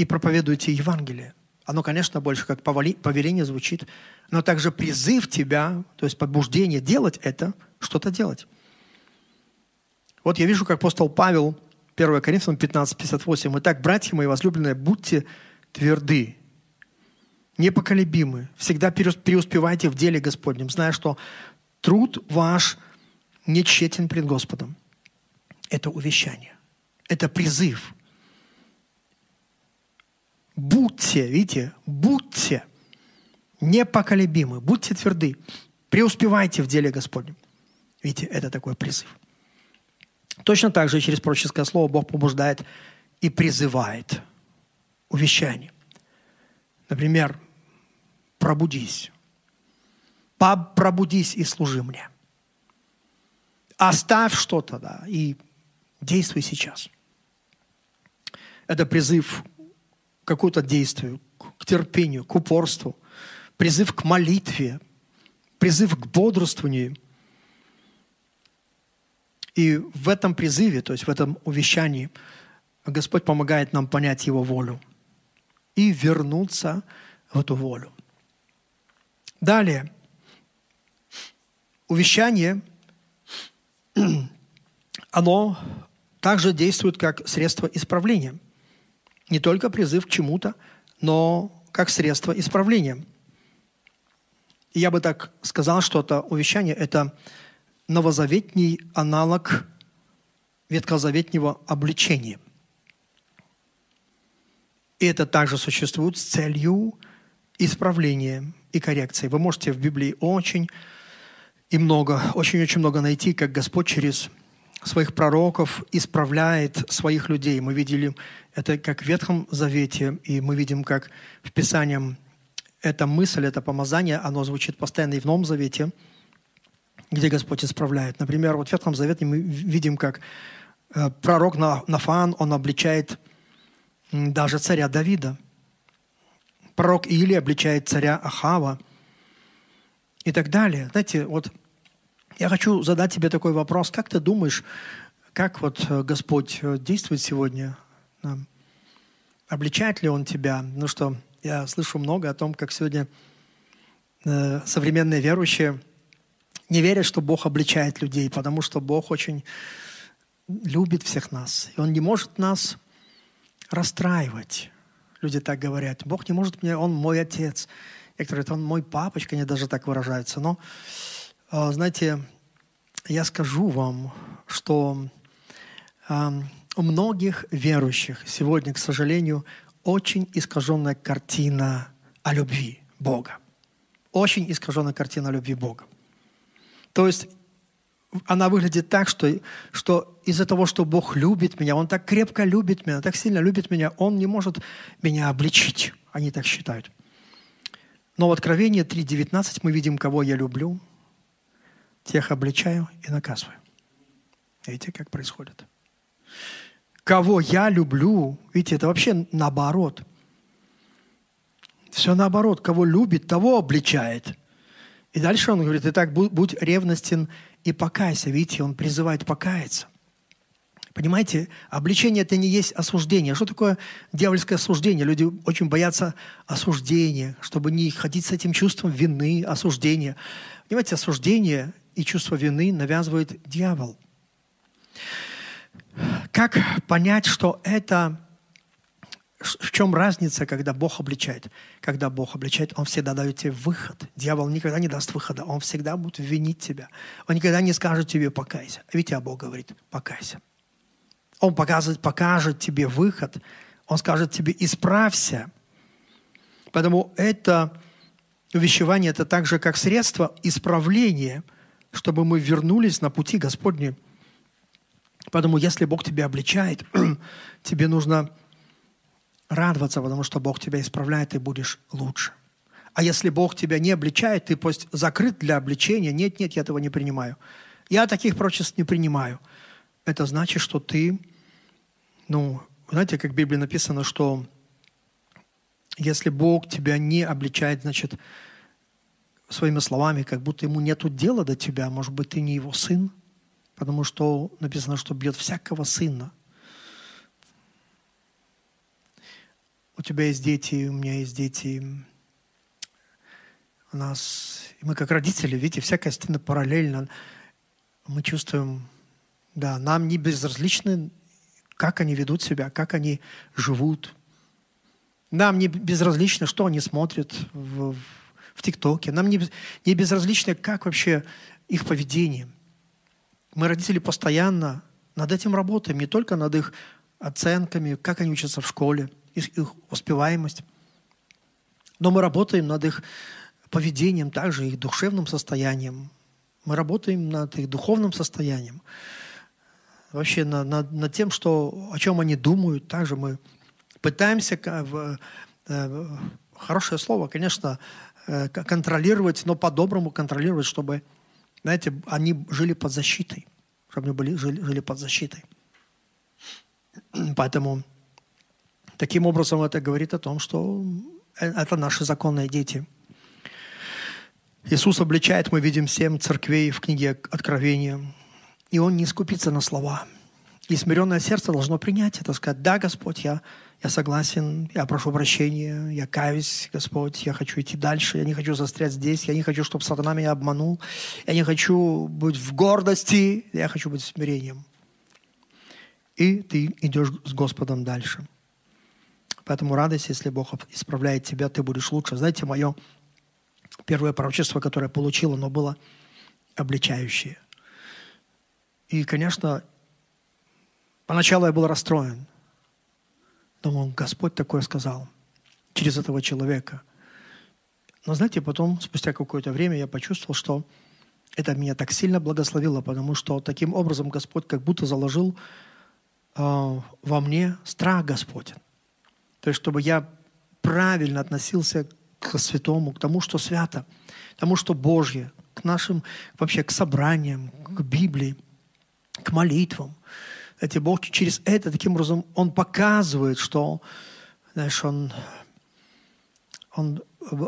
и проповедуйте Евангелие. Оно, конечно, больше как повеление звучит, но также призыв тебя, то есть побуждение делать это, что-то делать. Вот я вижу, как апостол Павел, 1 Коринфянам 15, 58. «Итак, братья мои возлюбленные, будьте тверды, непоколебимы, всегда преуспевайте в деле Господнем, зная, что труд ваш не тщетен пред Господом». Это увещание, это призыв. Будьте, видите, будьте непоколебимы, будьте тверды, преуспевайте в деле Господнем. Видите, это такой призыв. Точно так же через пророческое слово Бог побуждает и призывает увещание. Например, пробудись. Пробудись и служи мне. Оставь что-то, да, и действуй сейчас. Это призыв какому-то действию, к терпению, к упорству, призыв к молитве, призыв к бодрствованию. И в этом призыве, то есть в этом увещании, Господь помогает нам понять Его волю и вернуться в эту волю. Далее, увещание, оно также действует как средство исправления. Не только призыв к чему-то, но как средство исправления – я бы так сказал, что это увещание – это новозаветний аналог ветхозаветнего обличения. И это также существует с целью исправления и коррекции. Вы можете в Библии очень и много, очень-очень много найти, как Господь через своих пророков исправляет своих людей. Мы видели это как в Ветхом Завете, и мы видим, как в Писании эта мысль, это помазание, оно звучит постоянно и в Новом Завете, где Господь исправляет. Например, вот в Ветхом Завете мы видим, как э, пророк Нафаан, он обличает даже царя Давида. Пророк Или обличает царя Ахава и так далее. Знаете, вот я хочу задать тебе такой вопрос. Как ты думаешь, как вот э, Господь э, действует сегодня? Обличает ли Он тебя? Ну что, я слышу много о том, как сегодня э, современные верующие не верят, что Бог обличает людей, потому что Бог очень любит всех нас. И Он не может нас расстраивать. Люди так говорят. Бог не может мне, Он мой отец. Некоторые говорят, Он мой папочка, они даже так выражаются. Но, знаете, я скажу вам, что э, у многих верующих сегодня, к сожалению, очень искаженная картина о любви Бога. Очень искаженная картина о любви Бога. То есть она выглядит так, что, что из-за того, что Бог любит меня, Он так крепко любит меня, так сильно любит меня, Он не может меня обличить. Они так считают. Но в Откровении 3.19 мы видим, кого я люблю, тех обличаю и наказываю. Видите, как происходит? Кого я люблю, видите, это вообще наоборот. Все наоборот. Кого любит, того обличает. И дальше он говорит, итак, будь ревностен и покайся. Видите, он призывает покаяться. Понимаете, обличение – это не есть осуждение. Что такое дьявольское осуждение? Люди очень боятся осуждения, чтобы не ходить с этим чувством вины, осуждения. Понимаете, осуждение и чувство вины навязывает дьявол. Как понять, что это в чем разница, когда Бог обличает? Когда Бог обличает, Он всегда дает тебе выход. Дьявол никогда не даст выхода. Он всегда будет винить тебя. Он никогда не скажет тебе «покайся». Видите, а Бог говорит «покайся». Он покажет, покажет тебе выход. Он скажет тебе «исправься». Поэтому это увещевание – это также как средство исправления, чтобы мы вернулись на пути Господни. Поэтому если Бог тебя обличает, тебе нужно радоваться, потому что Бог тебя исправляет, и будешь лучше. А если Бог тебя не обличает, ты пусть закрыт для обличения. Нет, нет, я этого не принимаю. Я таких прочеств не принимаю. Это значит, что ты, ну, знаете, как в Библии написано, что если Бог тебя не обличает, значит, своими словами, как будто ему нету дела до тебя, может быть, ты не его сын, потому что написано, что бьет всякого сына – у тебя есть дети, у меня есть дети. У нас, и мы как родители, видите, всякая стена параллельно. Мы чувствуем, да, нам не безразличны, как они ведут себя, как они живут. Нам не безразлично, что они смотрят в, в ТикТоке. Нам не, не безразлично, как вообще их поведение. Мы, родители, постоянно над этим работаем, не только над их оценками, как они учатся в школе – их, их успеваемость. Но мы работаем над их поведением, также их душевным состоянием. Мы работаем над их духовным состоянием. Вообще над, над, над тем, что, о чем они думают. Также мы пытаемся, в, э, хорошее слово, конечно, э, контролировать, но по-доброму контролировать, чтобы, знаете, они жили под защитой. Чтобы они были, жили, жили под защитой. Поэтому Таким образом, это говорит о том, что э, это наши законные дети. Иисус обличает, мы видим, семь церквей в книге Откровения. И Он не скупится на слова. И смиренное сердце должно принять это, сказать, да, Господь, я, я согласен, я прошу прощения, я каюсь, Господь, я хочу идти дальше, я не хочу застрять здесь, я не хочу, чтобы сатана меня обманул, я не хочу быть в гордости, я хочу быть смирением. И ты идешь с Господом дальше. Поэтому радость, если Бог исправляет тебя, ты будешь лучше. Знаете, мое первое пророчество, которое я получил, оно было обличающее. И, конечно, поначалу я был расстроен. Думал, Господь такое сказал через этого человека. Но знаете, потом, спустя какое-то время, я почувствовал, что это меня так сильно благословило, потому что таким образом Господь как будто заложил э, во мне страх Господень. То есть, чтобы я правильно относился к святому, к тому, что свято, к тому, что Божье, к нашим, вообще к собраниям, к Библии, к молитвам. Эти Бог через это, таким образом, Он показывает, что, знаешь, Он, он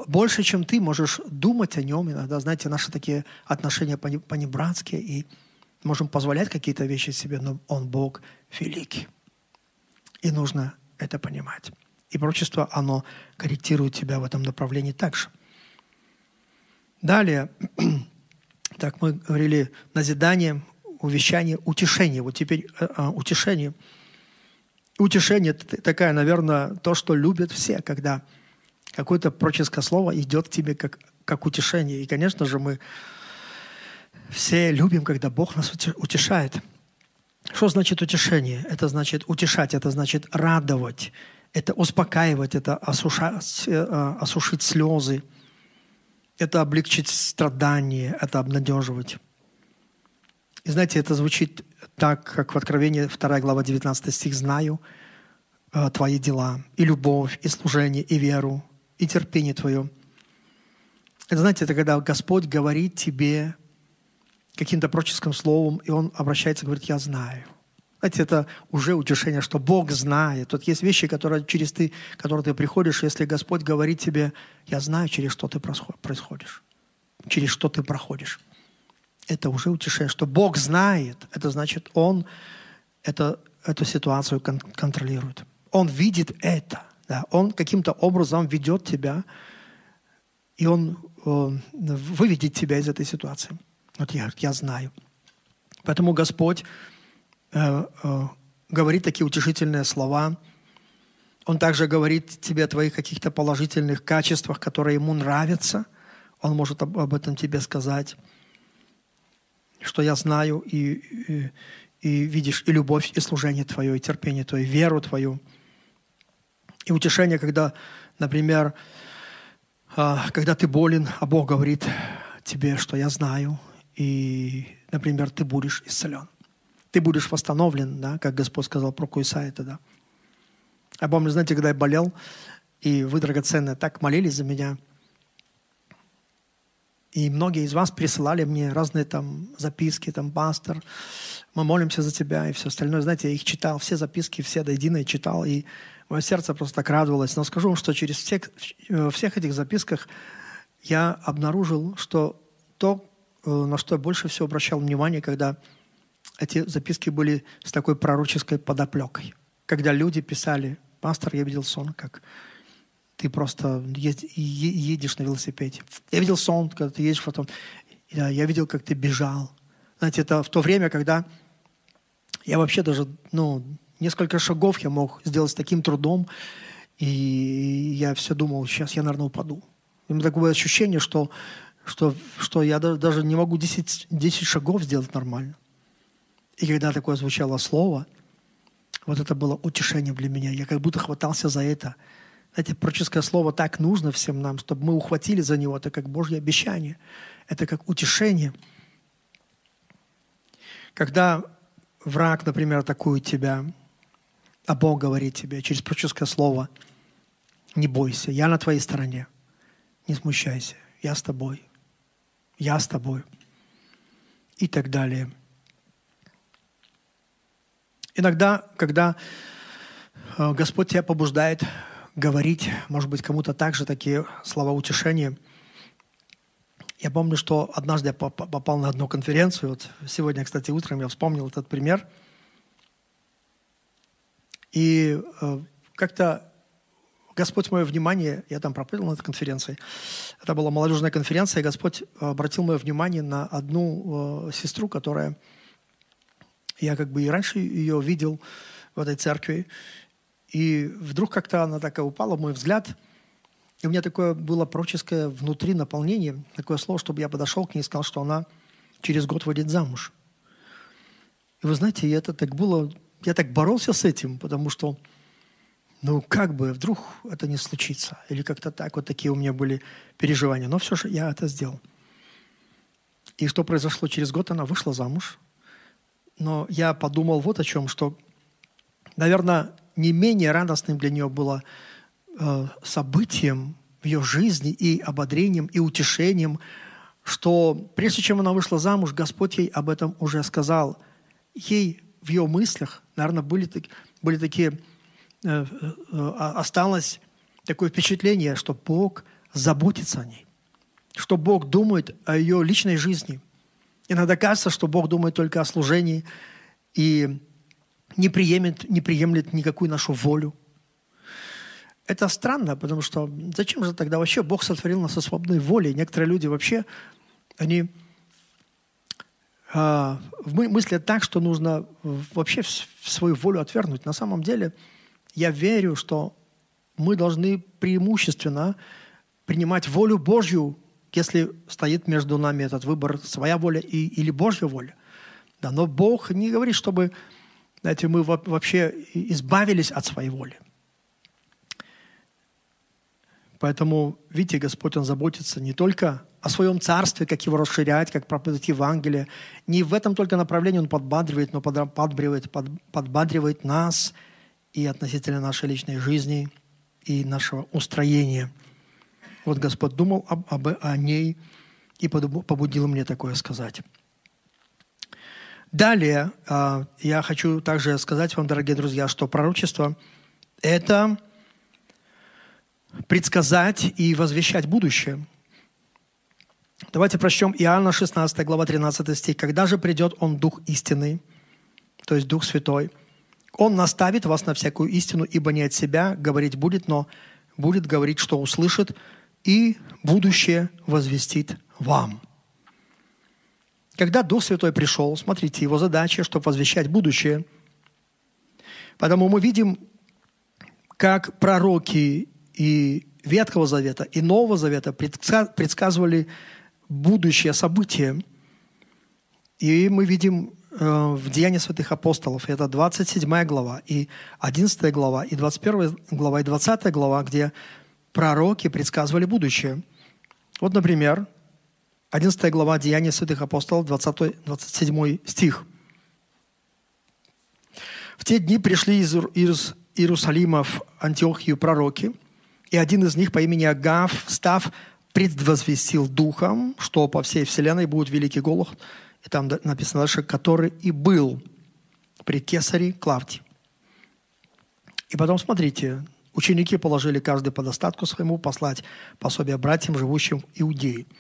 больше, чем ты можешь думать о Нем. Иногда, знаете, наши такие отношения понебратские, и можем позволять какие-то вещи себе, но Он Бог великий. И нужно это понимать. И пророчество, оно корректирует тебя в этом направлении также. Далее, так мы говорили, назидание, увещание, утешение. Вот теперь э, э, утешение. Утешение – такая, наверное, то, что любят все, когда какое-то пророческое слово идет к тебе как, как утешение. И, конечно же, мы все любим, когда Бог нас утешает. Что значит утешение? Это значит утешать, это значит радовать, это успокаивать, это осушать, э, осушить слезы, это облегчить страдания, это обнадеживать. И знаете, это звучит так, как в Откровении 2 глава 19 стих «Знаю э, твои дела, и любовь, и служение, и веру, и терпение твое». Это, знаете, это когда Господь говорит тебе каким-то пророческим словом, и Он обращается и говорит «Я знаю». Знаете, это уже утешение, что Бог знает. Тут есть вещи, которые через ты, которые ты приходишь, если Господь говорит тебе, я знаю, через что ты происходишь, через что ты проходишь это уже утешение, что Бог знает, это значит, Он это, эту ситуацию кон- контролирует. Он видит это. Да? Он каким-то образом ведет тебя, и Он э, выведет тебя из этой ситуации. Вот я, я знаю. Поэтому Господь э, э, говорит такие утешительные слова. Он также говорит тебе о твоих каких-то положительных качествах, которые ему нравятся. Он может об, об этом тебе сказать что я знаю и, и, и видишь и любовь, и служение Твое, и терпение Твое, и веру Твою. И утешение, когда, например, а, когда ты болен, а Бог говорит тебе, что я знаю, и, например, ты будешь исцелен. Ты будешь восстановлен, да, как Господь сказал про Куисая тогда. Я помню, знаете, когда я болел, и вы, драгоценные, так молились за меня – и многие из вас присылали мне разные там записки, там, пастор, мы молимся за тебя и все остальное. Знаете, я их читал, все записки, все до единой читал, и мое сердце просто так радовалось. Но скажу вам, что через всех, э, всех этих записках я обнаружил, что то, э, на что я больше всего обращал внимание, когда эти записки были с такой пророческой подоплекой. Когда люди писали, пастор, я видел сон, как ты просто едешь на велосипеде. Я видел сон, когда ты едешь потом. Я видел, как ты бежал. Знаете, это в то время, когда я вообще даже, ну, несколько шагов я мог сделать с таким трудом, и я все думал, сейчас я, наверное, упаду. У меня такое ощущение, что, что, что я даже не могу 10, 10 шагов сделать нормально. И когда такое звучало слово, вот это было утешение для меня. Я как будто хватался за это – знаете, пророческое слово так нужно всем нам, чтобы мы ухватили за него. Это как Божье обещание. Это как утешение. Когда враг, например, атакует тебя, а Бог говорит тебе через пророческое слово, не бойся, я на твоей стороне, не смущайся, я с тобой, я с тобой и так далее. Иногда, когда э, Господь тебя побуждает говорить, может быть, кому-то также такие слова утешения. Я помню, что однажды я попал на одну конференцию. Вот сегодня, кстати, утром я вспомнил этот пример. И э, как-то Господь мое внимание, я там проповедовал на этой конференции, это была молодежная конференция, и Господь обратил мое внимание на одну э, сестру, которая, я как бы и раньше ее видел в этой церкви, и вдруг как-то она такая упала, мой взгляд. И у меня такое было пророческое внутри наполнение, такое слово, чтобы я подошел к ней и сказал, что она через год выйдет замуж. И вы знаете, это так было, я так боролся с этим, потому что, ну, как бы, вдруг это не случится. Или как-то так, вот такие у меня были переживания. Но все же я это сделал. И что произошло через год, она вышла замуж. Но я подумал вот о чем, что, наверное, не менее радостным для нее было э, событием в ее жизни и ободрением, и утешением, что прежде чем она вышла замуж, Господь ей об этом уже сказал. Ей в ее мыслях, наверное, были, были такие, э, э, осталось такое впечатление, что Бог заботится о ней, что Бог думает о ее личной жизни. Иногда кажется, что Бог думает только о служении и не приемлет, не приемлет никакую нашу волю. Это странно, потому что зачем же тогда вообще Бог сотворил нас со свободной волей? Некоторые люди вообще, они э, мыслят так, что нужно вообще свою волю отвергнуть. На самом деле я верю, что мы должны преимущественно принимать волю Божью, если стоит между нами этот выбор, своя воля и, или Божья воля. Да, но Бог не говорит, чтобы знаете, мы вообще избавились от своей воли. Поэтому, видите, Господь, Он заботится не только о своем царстве, как его расширять, как проповедовать Евангелие. Не в этом только направлении он подбадривает, но подбадривает, подбадривает нас и относительно нашей личной жизни и нашего устроения. Вот Господь думал об, об, о ней и побудил мне такое сказать. Далее а, я хочу также сказать вам, дорогие друзья, что пророчество – это предсказать и возвещать будущее. Давайте прочтем Иоанна 16 глава 13 стих. «Когда же придет Он, Дух истины, то есть Дух Святой, Он наставит вас на всякую истину, ибо не от себя говорить будет, но будет говорить, что услышит, и будущее возвестит вам». Когда Дух Святой пришел, смотрите, его задача, чтобы возвещать будущее. Поэтому мы видим, как пророки и Ветхого Завета, и Нового Завета предсказывали будущее событие. И мы видим э, в Деянии святых апостолов, это 27 глава, и 11 глава, и 21 глава, и 20 глава, где пророки предсказывали будущее. Вот, например, 11 глава Деяния святых апостолов, 20, 27 стих. В те дни пришли из Иерусалима в Антиохию пророки, и один из них по имени Агав, став, предвозвестил духом, что по всей вселенной будет великий голод, и там написано дальше, который и был при кесаре Клавдии. И потом, смотрите, ученики положили каждый по достатку своему послать пособие братьям, живущим в Иудее –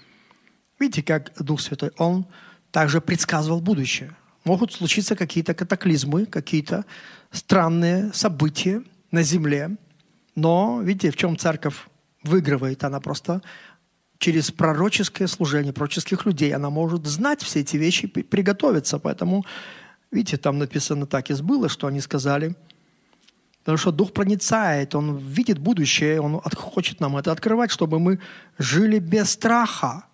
Видите, как Дух Святой, Он также предсказывал будущее. Могут случиться какие-то катаклизмы, какие-то странные события на земле. Но, видите, в чем церковь выигрывает? Она просто через пророческое служение пророческих людей, она может знать все эти вещи, приготовиться. Поэтому, видите, там написано так и сбылось, что они сказали. Потому что Дух проницает, Он видит будущее, Он хочет нам это открывать, чтобы мы жили без страха.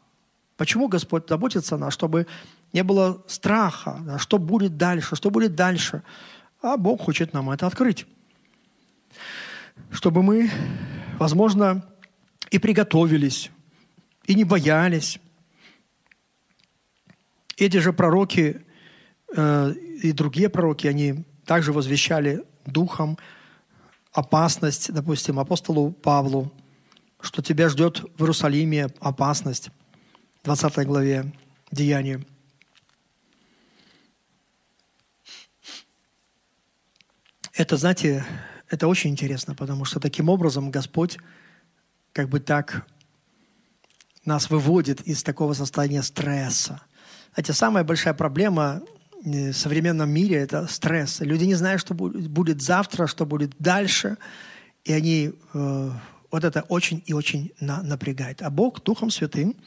Почему Господь заботится о нас? Чтобы не было страха, что будет дальше, что будет дальше. А Бог хочет нам это открыть. Чтобы мы, возможно, и приготовились, и не боялись. Эти же пророки э, и другие пророки, они также возвещали духом опасность, допустим, апостолу Павлу, что тебя ждет в Иерусалиме опасность. 20 главе Деяния. Это, знаете, это очень интересно, потому что таким образом Господь как бы так нас выводит из такого состояния стресса. Знаете, самая большая проблема в современном мире – это стресс. Люди не знают, что будет завтра, что будет дальше, и они э, вот это очень и очень на, напрягает. А Бог Духом Святым –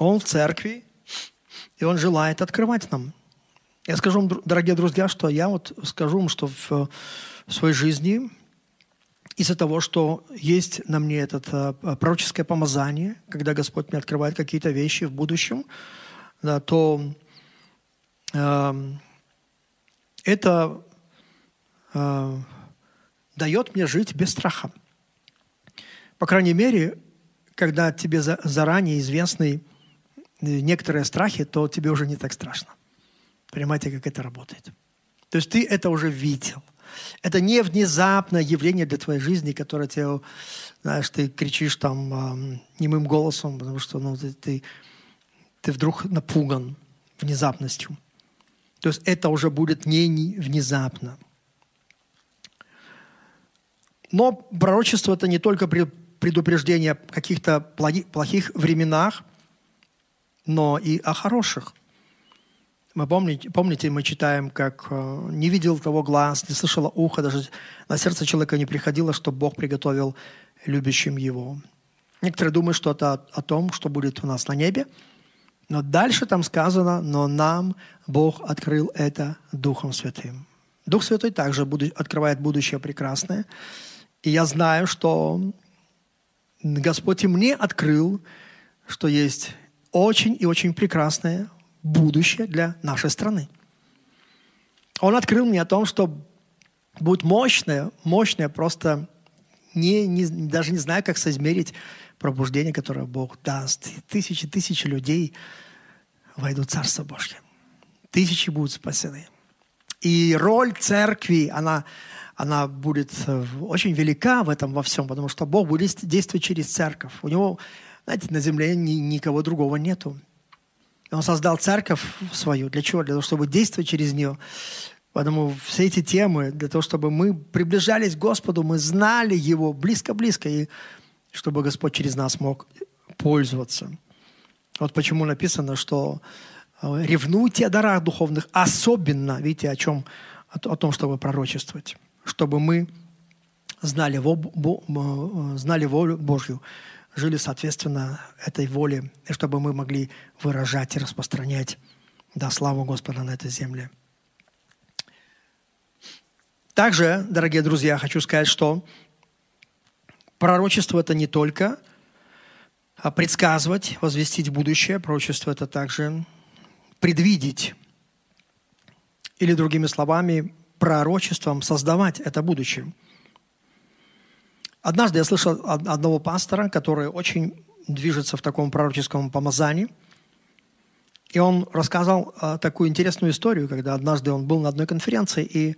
он в церкви, и Он желает открывать нам. Я скажу вам, дорогие друзья, что я вот скажу вам, что в, своей жизни из-за того, что есть на мне это э, пророческое помазание, когда Господь мне открывает какие-то вещи в будущем, да, то э, это э, дает мне жить без страха. По крайней мере, когда тебе за, заранее известный некоторые страхи, то тебе уже не так страшно. Понимаете, как это работает? То есть ты это уже видел. Это не внезапное явление для твоей жизни, которое тебе, знаешь, ты кричишь там э, немым голосом, потому что ну, ты, ты, ты вдруг напуган внезапностью. То есть это уже будет не внезапно. Но пророчество – это не только предупреждение о каких-то плохих временах, но и о хороших. Мы помните, помните, мы читаем, как э, «не видел того глаз, не слышало ухо, даже на сердце человека не приходило, что Бог приготовил любящим его». Некоторые думают, что это о том, что будет у нас на небе, но дальше там сказано, но нам Бог открыл это Духом Святым. Дух Святой также открывает будущее прекрасное. И я знаю, что Господь и мне открыл, что есть очень и очень прекрасное будущее для нашей страны. Он открыл мне о том, что будет мощное, мощное просто не, не, даже не знаю, как соизмерить пробуждение, которое Бог даст. Тысячи, тысячи людей войдут в Царство Божье. Тысячи будут спасены. И роль церкви, она, она будет э, очень велика в этом во всем, потому что Бог будет действовать через церковь. У него, знаете, на земле ни, никого другого нету. Он создал церковь свою. Для чего? Для того, чтобы действовать через нее. Поэтому все эти темы, для того, чтобы мы приближались к Господу, мы знали Его близко-близко, и чтобы Господь через нас мог пользоваться. Вот почему написано, что э, ревнуйте о дарах духовных, особенно, видите, о чем, о, том, чтобы пророчествовать, чтобы мы знали, э, знали волю Божью, жили соответственно этой воле, и чтобы мы могли выражать и распространять да, славу Господа на этой земле. Также, дорогие друзья, хочу сказать, что пророчество – это не только а, предсказывать, возвестить будущее. Пророчество – это также предвидеть. Или, другими словами, пророчеством создавать это будущее. Однажды я слышал одного пастора, который очень движется в таком пророческом помазании. И он рассказал а, такую интересную историю, когда однажды он был на одной конференции, и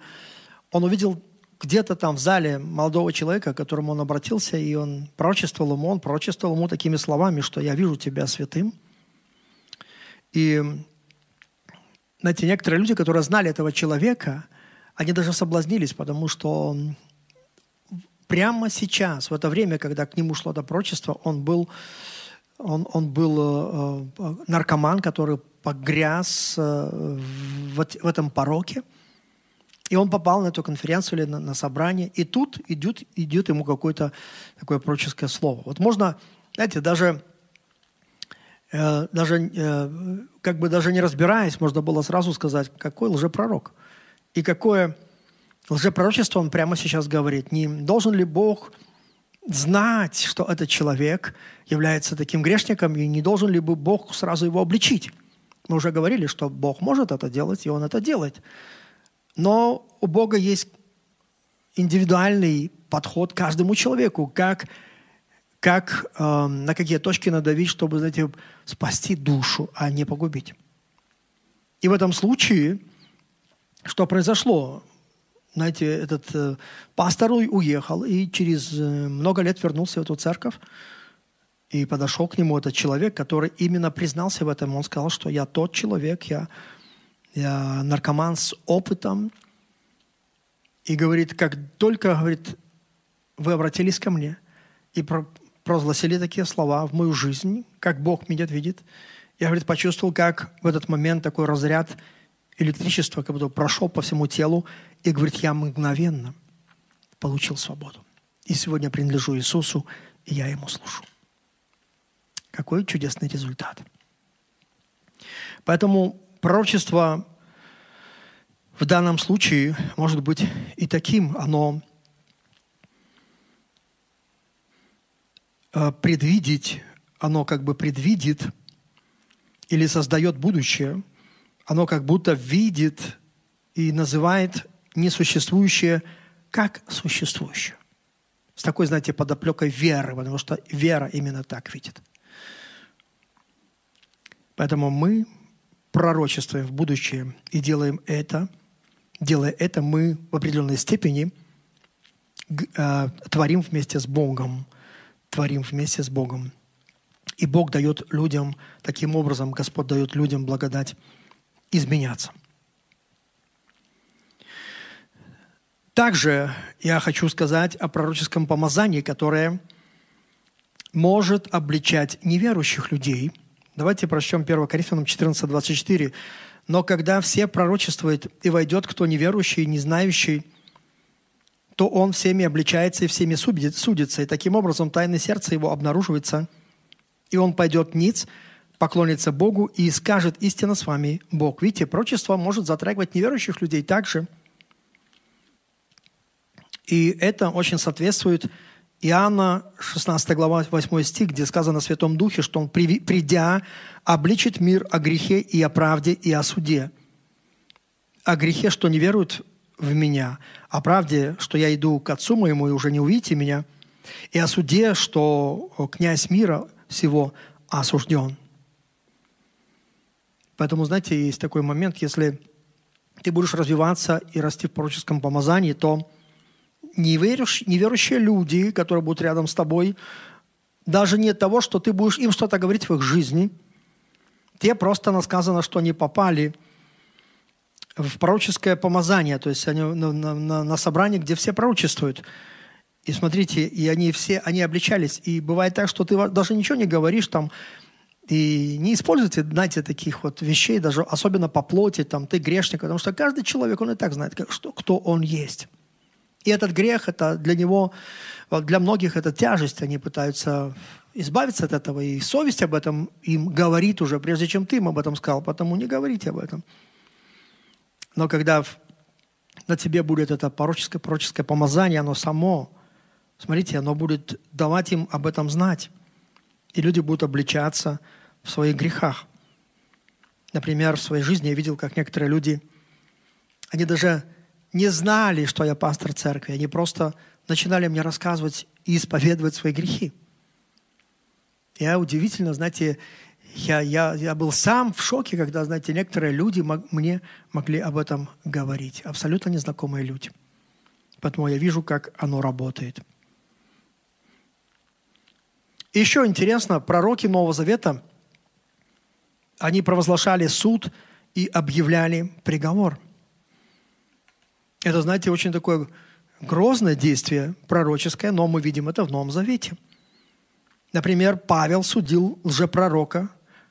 он увидел где-то там в зале молодого человека, к которому он обратился, и он пророчествовал ему, он пророчествовал ему такими словами, что «я вижу тебя святым». И, знаете, некоторые люди, которые знали этого человека, они даже соблазнились, потому что прямо сейчас, в это время, когда к нему шло это пророчество, он был, он, он был э, э наркоман, который погряз э, в, в этом пороке – и он попал на эту конференцию или на, на собрание, и тут идет, идет ему какое-то такое пророческое слово. Вот можно, знаете, даже, э, даже э, как бы даже не разбираясь, можно было сразу сказать, какой лжепророк. И какое лжепророчество он прямо сейчас говорит. Не должен ли Бог знать, что этот человек является таким грешником, и не должен ли бы Бог сразу его обличить? Мы уже говорили, что Бог может это делать, и Он это делает. Но у Бога есть индивидуальный подход каждому человеку, как, как э, на какие точки надавить, чтобы, знаете, спасти душу, а не погубить. И в этом случае, что произошло? Знаете, этот э, пастор уехал и через э, много лет вернулся в эту церковь, и подошел к нему этот человек, который именно признался в этом. Он сказал, что я тот человек, я я наркоман с опытом. И говорит, как только, говорит, вы обратились ко мне и провозгласили такие слова в мою жизнь, как Бог меня видит, я, говорит, почувствовал, как в этот момент такой разряд электричества как будто прошел по всему телу, и, говорит, я мгновенно получил свободу. И сегодня принадлежу Иисусу, и я Ему служу. Какой чудесный результат. Поэтому Пророчество в данном случае может быть и таким. Оно э, предвидеть, оно как бы предвидит или создает будущее. Оно как будто видит и называет несуществующее как существующее. С такой, знаете, подоплекой веры, потому что вера именно так видит. Поэтому мы пророчествуем в будущее и делаем это, делая это, мы в определенной степени э, творим вместе с Богом, творим вместе с Богом. И Бог дает людям, таким образом Господь дает людям благодать изменяться. Также я хочу сказать о пророческом помазании, которое может обличать неверующих людей – Давайте прочтем 1 Коринфянам 14, 24. «Но когда все пророчествуют, и войдет кто неверующий, не знающий, то он всеми обличается и всеми судится, и таким образом тайное сердце его обнаруживается, и он пойдет ниц, поклонится Богу и скажет истинно с вами Бог». Видите, пророчество может затрагивать неверующих людей также. И это очень соответствует Иоанна, 16 глава, 8 стих, где сказано о Святом Духе, что Он, придя, обличит мир о грехе и о правде и о суде. О грехе, что не веруют в Меня, о правде, что я иду к Отцу моему и уже не увидите Меня, И о суде, что князь мира всего осужден. Поэтому, знаете, есть такой момент, если ты будешь развиваться и расти в пророческом помазании, то неверующие, неверующие люди, которые будут рядом с тобой, даже не того, что ты будешь им что-то говорить в их жизни, те просто сказано, что они попали в пророческое помазание, то есть они на, на, на собрание, где все пророчествуют. И смотрите, и они все, они обличались. И бывает так, что ты даже ничего не говоришь там, и не используйте, знаете, таких вот вещей, даже особенно по плоти, там, ты грешник, потому что каждый человек, он и так знает, как, что, кто он есть. И этот грех, это для него, для многих это тяжесть, они пытаются избавиться от этого, и совесть об этом им говорит уже, прежде чем ты им об этом сказал, потому не говорите об этом. Но когда на тебе будет это пророческое, пророческое помазание, оно само, смотрите, оно будет давать им об этом знать. И люди будут обличаться в своих грехах. Например, в своей жизни я видел, как некоторые люди, они даже не знали, что я пастор церкви. Они просто начинали мне рассказывать и исповедовать свои грехи. Я удивительно, знаете, я, я, я был сам в шоке, когда, знаете, некоторые люди мог, мне могли об этом говорить. Абсолютно незнакомые люди. Поэтому я вижу, как оно работает. Еще интересно, пророки Нового Завета, они провозглашали суд и объявляли приговор. Это, знаете, очень такое грозное действие пророческое, но мы видим это в Новом Завете. Например, Павел судил лжепророка,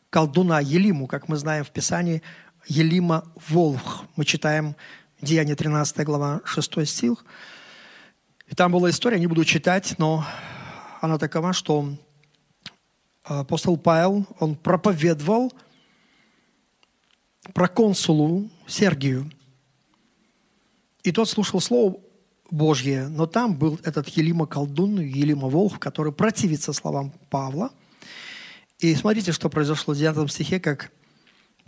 колдуна Елиму, как мы знаем в Писании, Елима Волх. Мы читаем Деяние 13 глава 6 стих. И там была история, не буду читать, но она такова, что апостол Павел, он проповедовал про консулу Сергию. И тот слушал слово Божье, но там был этот Елима колдун, Елима Волх, который противится словам Павла. И смотрите, что произошло в 9 стихе, как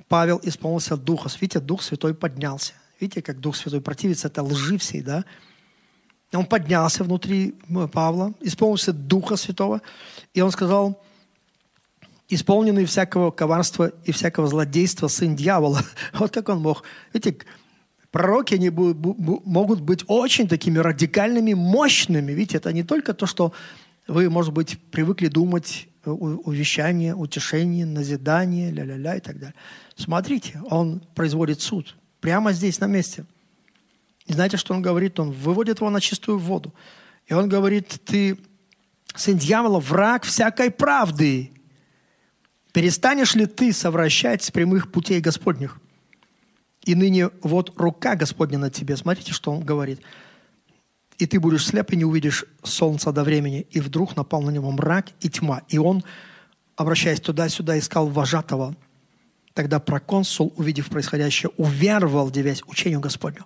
Павел исполнился Духа. Видите, Дух Святой поднялся. Видите, как Дух Святой противится это лжи всей, да? Он поднялся внутри Павла, исполнился Духа Святого, и он сказал, исполненный всякого коварства и всякого злодейства сын дьявола. Вот как он мог. Видите, пророки они могут быть очень такими радикальными, мощными. Видите, это не только то, что вы, может быть, привыкли думать увещание, утешение, назидание, ля-ля-ля и так далее. Смотрите, он производит суд прямо здесь, на месте. И знаете, что он говорит? Он выводит его на чистую воду. И он говорит, ты сын дьявола, враг всякой правды. Перестанешь ли ты совращать с прямых путей Господних? И ныне вот рука Господня на тебе. Смотрите, что он говорит. И ты будешь слеп и не увидишь солнца до времени. И вдруг напал на него мрак и тьма. И он, обращаясь туда-сюда, искал вожатого. Тогда проконсул, увидев происходящее, уверовал, девясь учению Господню.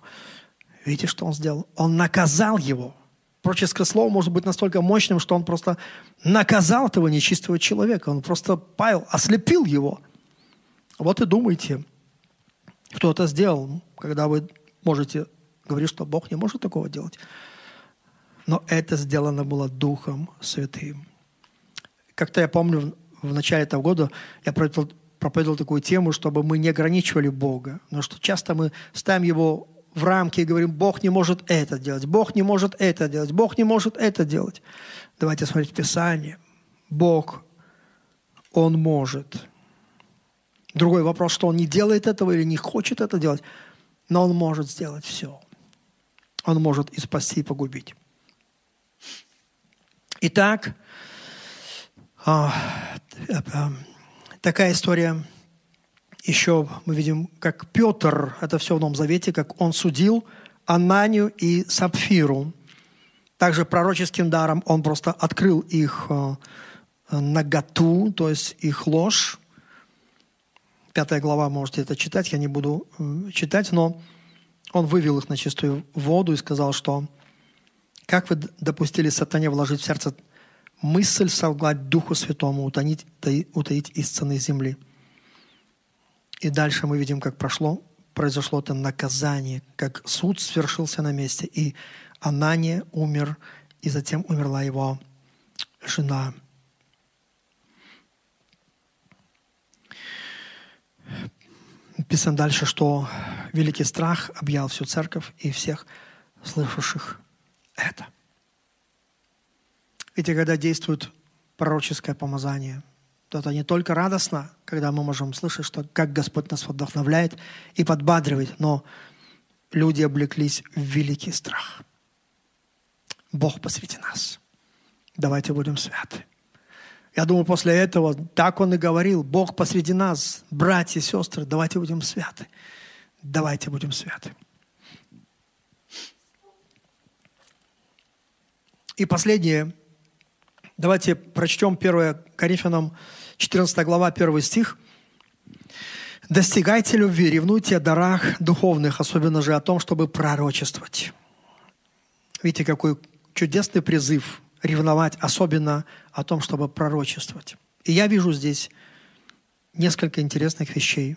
Видите, что он сделал? Он наказал его – Пророческое слово может быть настолько мощным, что он просто наказал этого нечистого человека. Он просто Павел ослепил его. Вот и думайте, кто это сделал, когда вы можете говорить, что Бог не может такого делать. Но это сделано было Духом Святым. Как-то я помню, в начале этого года я проповедовал, проповедовал такую тему, чтобы мы не ограничивали Бога. Потому что часто мы ставим Его в рамки и говорим, Бог не может это делать, Бог не может это делать, Бог не может это делать. Давайте смотреть Писание. Бог, Он может. Другой вопрос, что Он не делает этого или не хочет это делать, но Он может сделать все. Он может и спасти, и погубить. Итак, а, такая история – еще мы видим, как Петр, это все в Новом Завете, как он судил Ананию и Сапфиру. Также пророческим даром он просто открыл их э, наготу, то есть их ложь. Пятая глава, можете это читать, я не буду э, читать, но он вывел их на чистую воду и сказал, что как вы допустили сатане вложить в сердце мысль солгать Духу Святому, утаить, утаить из цены земли – и дальше мы видим, как прошло, произошло это наказание, как суд свершился на месте, и Анания умер, и затем умерла его жена. Написано дальше, что великий страх объял всю церковь и всех слышавших это. Видите, когда действует пророческое помазание, это не только радостно, когда мы можем слышать, что как Господь нас вдохновляет и подбадривает, но люди облеклись в великий страх. Бог посреди нас. Давайте будем святы. Я думаю, после этого так он и говорил, Бог посреди нас, братья и сестры, давайте будем святы. Давайте будем святы. И последнее. Давайте прочтем 1 Коринфянам 14 глава, 1 стих. «Достигайте любви, ревнуйте о дарах духовных, особенно же о том, чтобы пророчествовать». Видите, какой чудесный призыв ревновать, особенно о том, чтобы пророчествовать. И я вижу здесь несколько интересных вещей.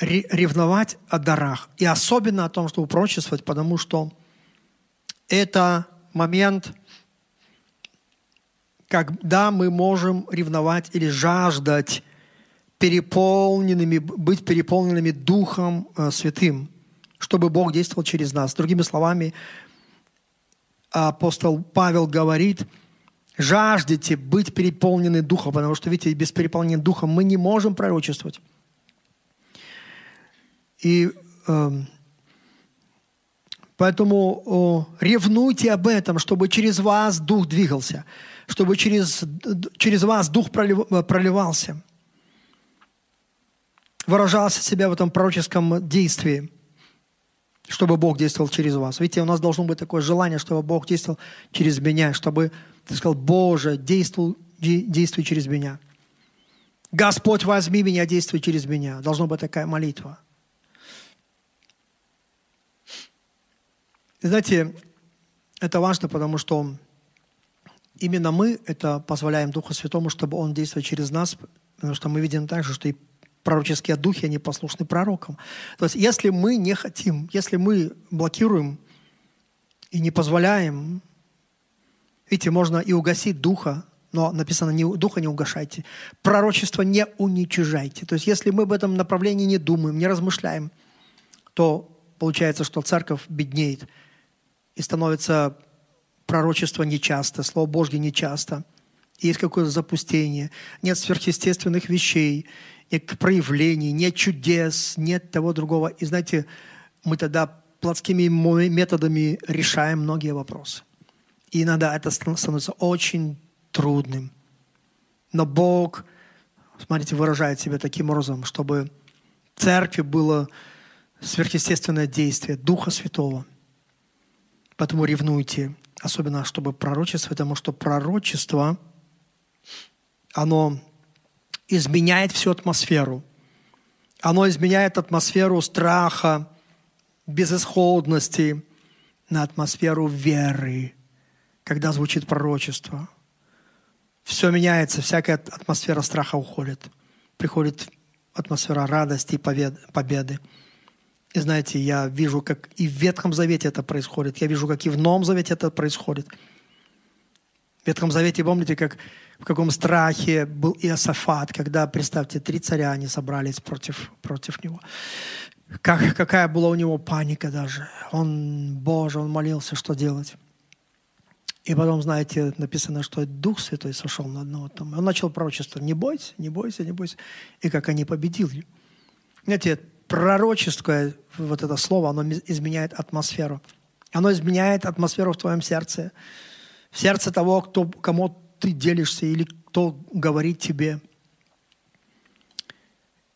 Ревновать о дарах. И особенно о том, чтобы пророчествовать, потому что это момент, когда мы можем ревновать или жаждать переполненными, быть переполненными Духом э, Святым, чтобы Бог действовал через нас. Другими словами, апостол Павел говорит, жаждете быть переполнены Духом, потому что, видите, без переполнения Духом мы не можем пророчествовать. И э, поэтому о, ревнуйте об этом, чтобы через вас Дух двигался, чтобы через, через вас Дух пролив, проливался, выражался себя в этом пророческом действии – чтобы Бог действовал через вас. Видите, у нас должно быть такое желание, чтобы Бог действовал через меня, чтобы ты сказал, Боже, действуй, действуй через меня. Господь, возьми меня, действуй через меня. Должна быть такая молитва. Знаете, это важно, потому что именно мы это позволяем Духу Святому, чтобы Он действовал через нас, потому что мы видим также, что и пророческие духи, они послушны пророкам. То есть если мы не хотим, если мы блокируем и не позволяем, видите, можно и угасить духа, но написано, не, духа не угашайте, пророчество не уничижайте. То есть если мы об этом направлении не думаем, не размышляем, то получается, что церковь беднеет и становится пророчество нечасто, Слово Божье нечасто. Есть какое-то запустение, нет сверхъестественных вещей, нет проявлений, нет чудес, нет того другого. И знаете, мы тогда плотскими методами решаем многие вопросы. И иногда это становится очень трудным. Но Бог, смотрите, выражает себя таким образом, чтобы в церкви было сверхъестественное действие Духа Святого. Поэтому ревнуйте, особенно чтобы пророчество, потому что пророчество, оно изменяет всю атмосферу. Оно изменяет атмосферу страха, безысходности на атмосферу веры, когда звучит пророчество. Все меняется, всякая атмосфера страха уходит. Приходит атмосфера радости и победы. И знаете, я вижу, как и в Ветхом Завете это происходит. Я вижу, как и в Новом Завете это происходит. В Ветхом Завете, помните, как в каком страхе был Иосафат, когда, представьте, три царя они собрались против, против него. Как, какая была у него паника даже. Он, Боже, он молился, что делать. И потом, знаете, написано, что Дух Святой сошел на одного. Там. Он начал пророчество. Не бойся, не бойся, не бойся. И как они победили. Знаете, пророческое вот это слово, оно изменяет атмосферу. Оно изменяет атмосферу в твоем сердце. В сердце того, кто, кому ты делишься или кто говорит тебе.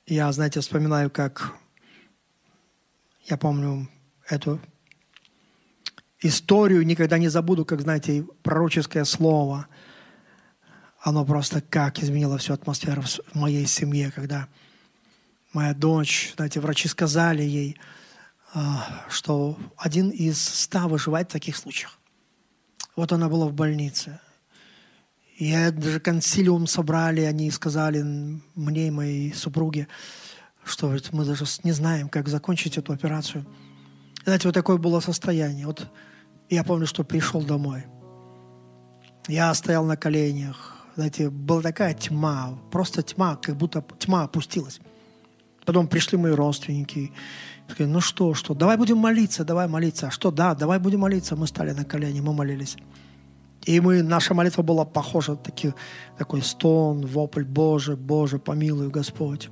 Я, знаете, вспоминаю, как я помню эту историю, никогда не забуду, как, знаете, пророческое слово, оно просто как изменило всю атмосферу в моей семье, когда моя дочь, знаете, врачи сказали ей, а, что один из ста выживает в таких случаях. Вот она была в больнице. Я даже консилиум собрали, они сказали мне и моей супруге, что мы даже не знаем, как закончить эту операцию. Знаете, вот такое было состояние. Вот я помню, что пришел домой. Я стоял на коленях. Знаете, была такая тьма, просто тьма, как будто тьма опустилась. Потом пришли мои родственники. Сказали, ну что, что, давай будем молиться, давай молиться. А что, да, давай будем молиться. Мы стали на колени, мы молились. И мы, наша молитва была похожа, таки, такой стон, вопль, Боже, Боже, помилуй, Господь.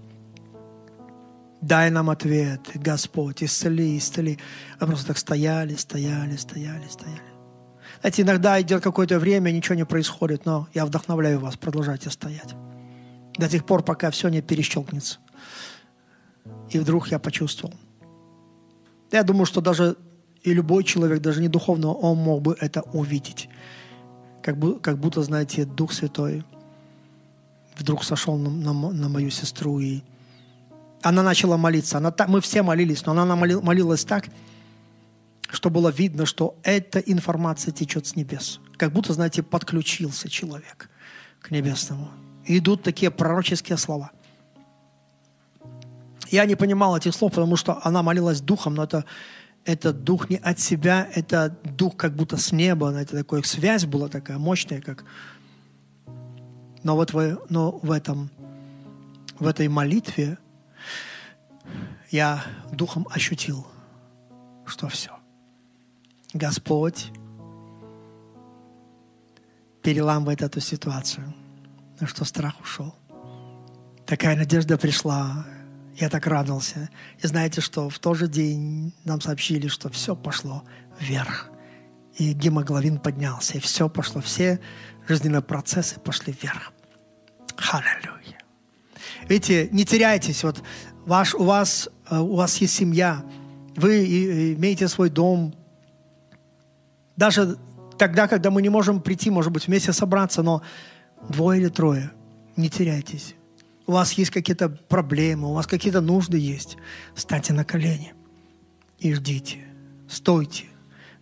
Дай нам ответ, Господь, исцели, исцели. Мы просто так стояли, стояли, стояли, стояли. Знаете, иногда идет какое-то время, ничего не происходит, но я вдохновляю вас, продолжайте стоять. До тех пор, пока все не перещелкнется. И вдруг я почувствовал. Я думаю, что даже и любой человек, даже не духовно, он мог бы это увидеть. Как, бы, как будто, знаете, Дух Святой вдруг сошел на, на, на мою сестру, и она начала молиться. Она, мы все молились, но она молилась так, что было видно, что эта информация течет с небес. Как будто, знаете, подключился человек к небесному. И идут такие пророческие слова. Я не понимал этих слов, потому что она молилась духом, но это, это дух не от себя, это дух как будто с неба, знаете, такая связь была такая мощная, как... Но вот в, но в, этом, в этой молитве я духом ощутил, что все. Господь переламывает эту ситуацию, что страх ушел. Такая надежда пришла. Я так радовался. И знаете, что в тот же день нам сообщили, что все пошло вверх. И гемоглобин поднялся, и все пошло, все жизненные процессы пошли вверх. Аллилуйя. Видите, не теряйтесь. Вот ваш, у, вас, э, у вас есть семья, вы имеете свой дом, даже тогда, когда мы не можем прийти, может быть, вместе собраться, но двое или трое, не теряйтесь. У вас есть какие-то проблемы, у вас какие-то нужды есть. Встаньте на колени и ждите. Стойте.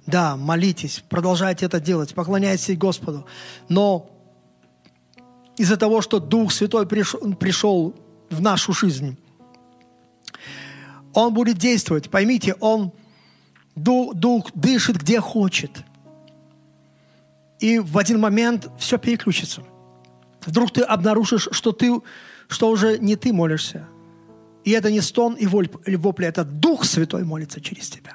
Да, молитесь, продолжайте это делать, поклоняйтесь Господу. Но из-за того, что Дух Святой пришел, в нашу жизнь, Он будет действовать. Поймите, Он Дух, дух дышит где хочет. И в один момент все переключится. Вдруг ты обнаружишь, что, ты, что уже не ты молишься. И это не стон и вопли, это Дух Святой молится через тебя.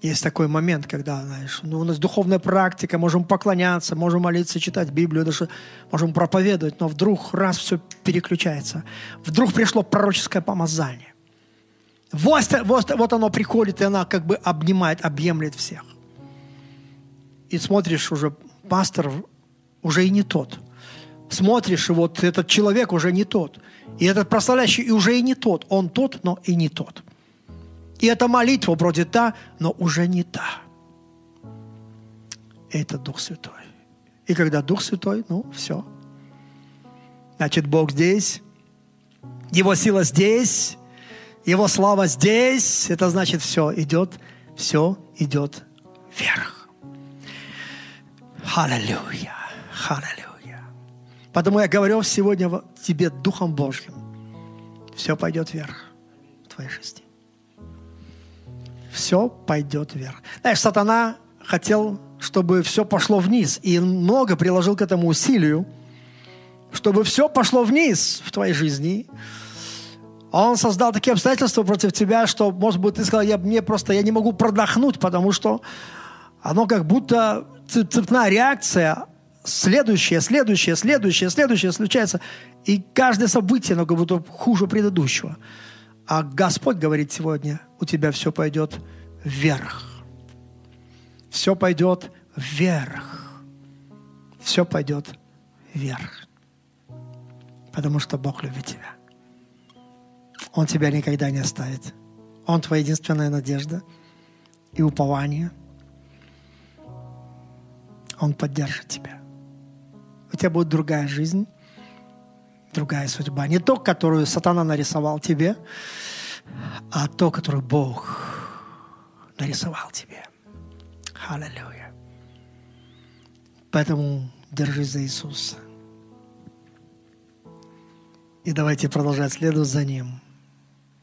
Есть такой момент, когда, знаешь, ну, у нас духовная практика, можем поклоняться, можем молиться, читать Библию, даже можем проповедовать, но вдруг раз все переключается. Вдруг пришло пророческое помазание. Вот, вот, вот оно приходит, и она как бы обнимает, объемлет всех. И смотришь уже, пастор уже и не тот. Смотришь, и вот этот человек уже не тот. И этот прославляющий и уже и не тот. Он тот, но и не тот. И эта молитва вроде та, но уже не та. Это Дух Святой. И когда Дух Святой, ну, все. Значит, Бог здесь, Его сила здесь, его слава здесь, это значит все идет, все идет вверх. Аллилуйя, аллилуйя. Поэтому я говорю сегодня тебе Духом Божьим, все пойдет вверх в твоей жизни. Все пойдет вверх. Знаешь, сатана хотел, чтобы все пошло вниз, и много приложил к этому усилию, чтобы все пошло вниз в твоей жизни, он создал такие обстоятельства против тебя, что, может быть, ты сказал, я, мне просто, я не могу продохнуть, потому что оно как будто цепная реакция, следующее, следующее, следующее, следующее случается. И каждое событие, оно как будто хуже предыдущего. А Господь говорит сегодня, у тебя все пойдет вверх. Все пойдет вверх. Все пойдет вверх. Потому что Бог любит тебя. Он тебя никогда не оставит. Он твоя единственная надежда и упование. Он поддержит тебя. У тебя будет другая жизнь, другая судьба. Не то, которую сатана нарисовал тебе, а то, которую Бог нарисовал тебе. Аллилуйя. Поэтому держись за Иисуса. И давайте продолжать следовать за Ним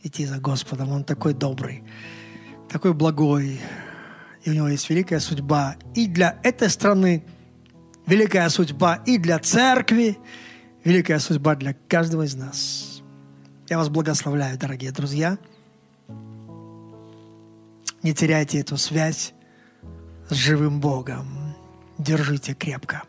идти за Господом. Он такой добрый, такой благой. И у него есть великая судьба и для этой страны, великая судьба и для церкви, великая судьба для каждого из нас. Я вас благословляю, дорогие друзья. Не теряйте эту связь с живым Богом. Держите крепко.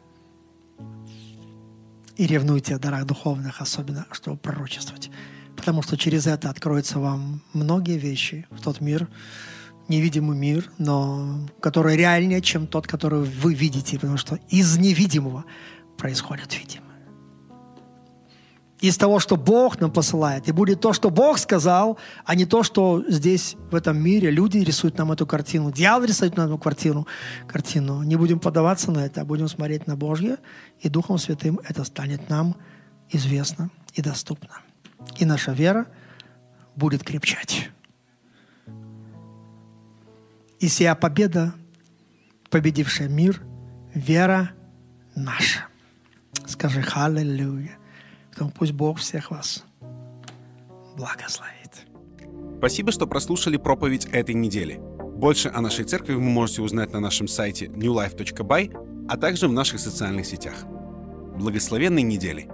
И ревнуйте о дарах духовных, особенно, чтобы пророчествовать. Потому что через это откроются вам многие вещи в тот мир, невидимый мир, но который реальнее, чем тот, который вы видите, потому что из невидимого происходит видимое. Из того, что Бог нам посылает. И будет то, что Бог сказал, а не то, что здесь, в этом мире, люди рисуют нам эту картину. Дьявол рисует нам эту картину. картину. Не будем поддаваться на это, а будем смотреть на Божье, и Духом Святым это станет нам известно и доступно. И наша вера будет крепчать. И сия победа, победившая мир, вера наша. Скажи «Халлелуя». Поэтому пусть Бог всех вас благословит. Спасибо, что прослушали проповедь этой недели. Больше о нашей церкви вы можете узнать на нашем сайте newlife.by, а также в наших социальных сетях. Благословенной недели!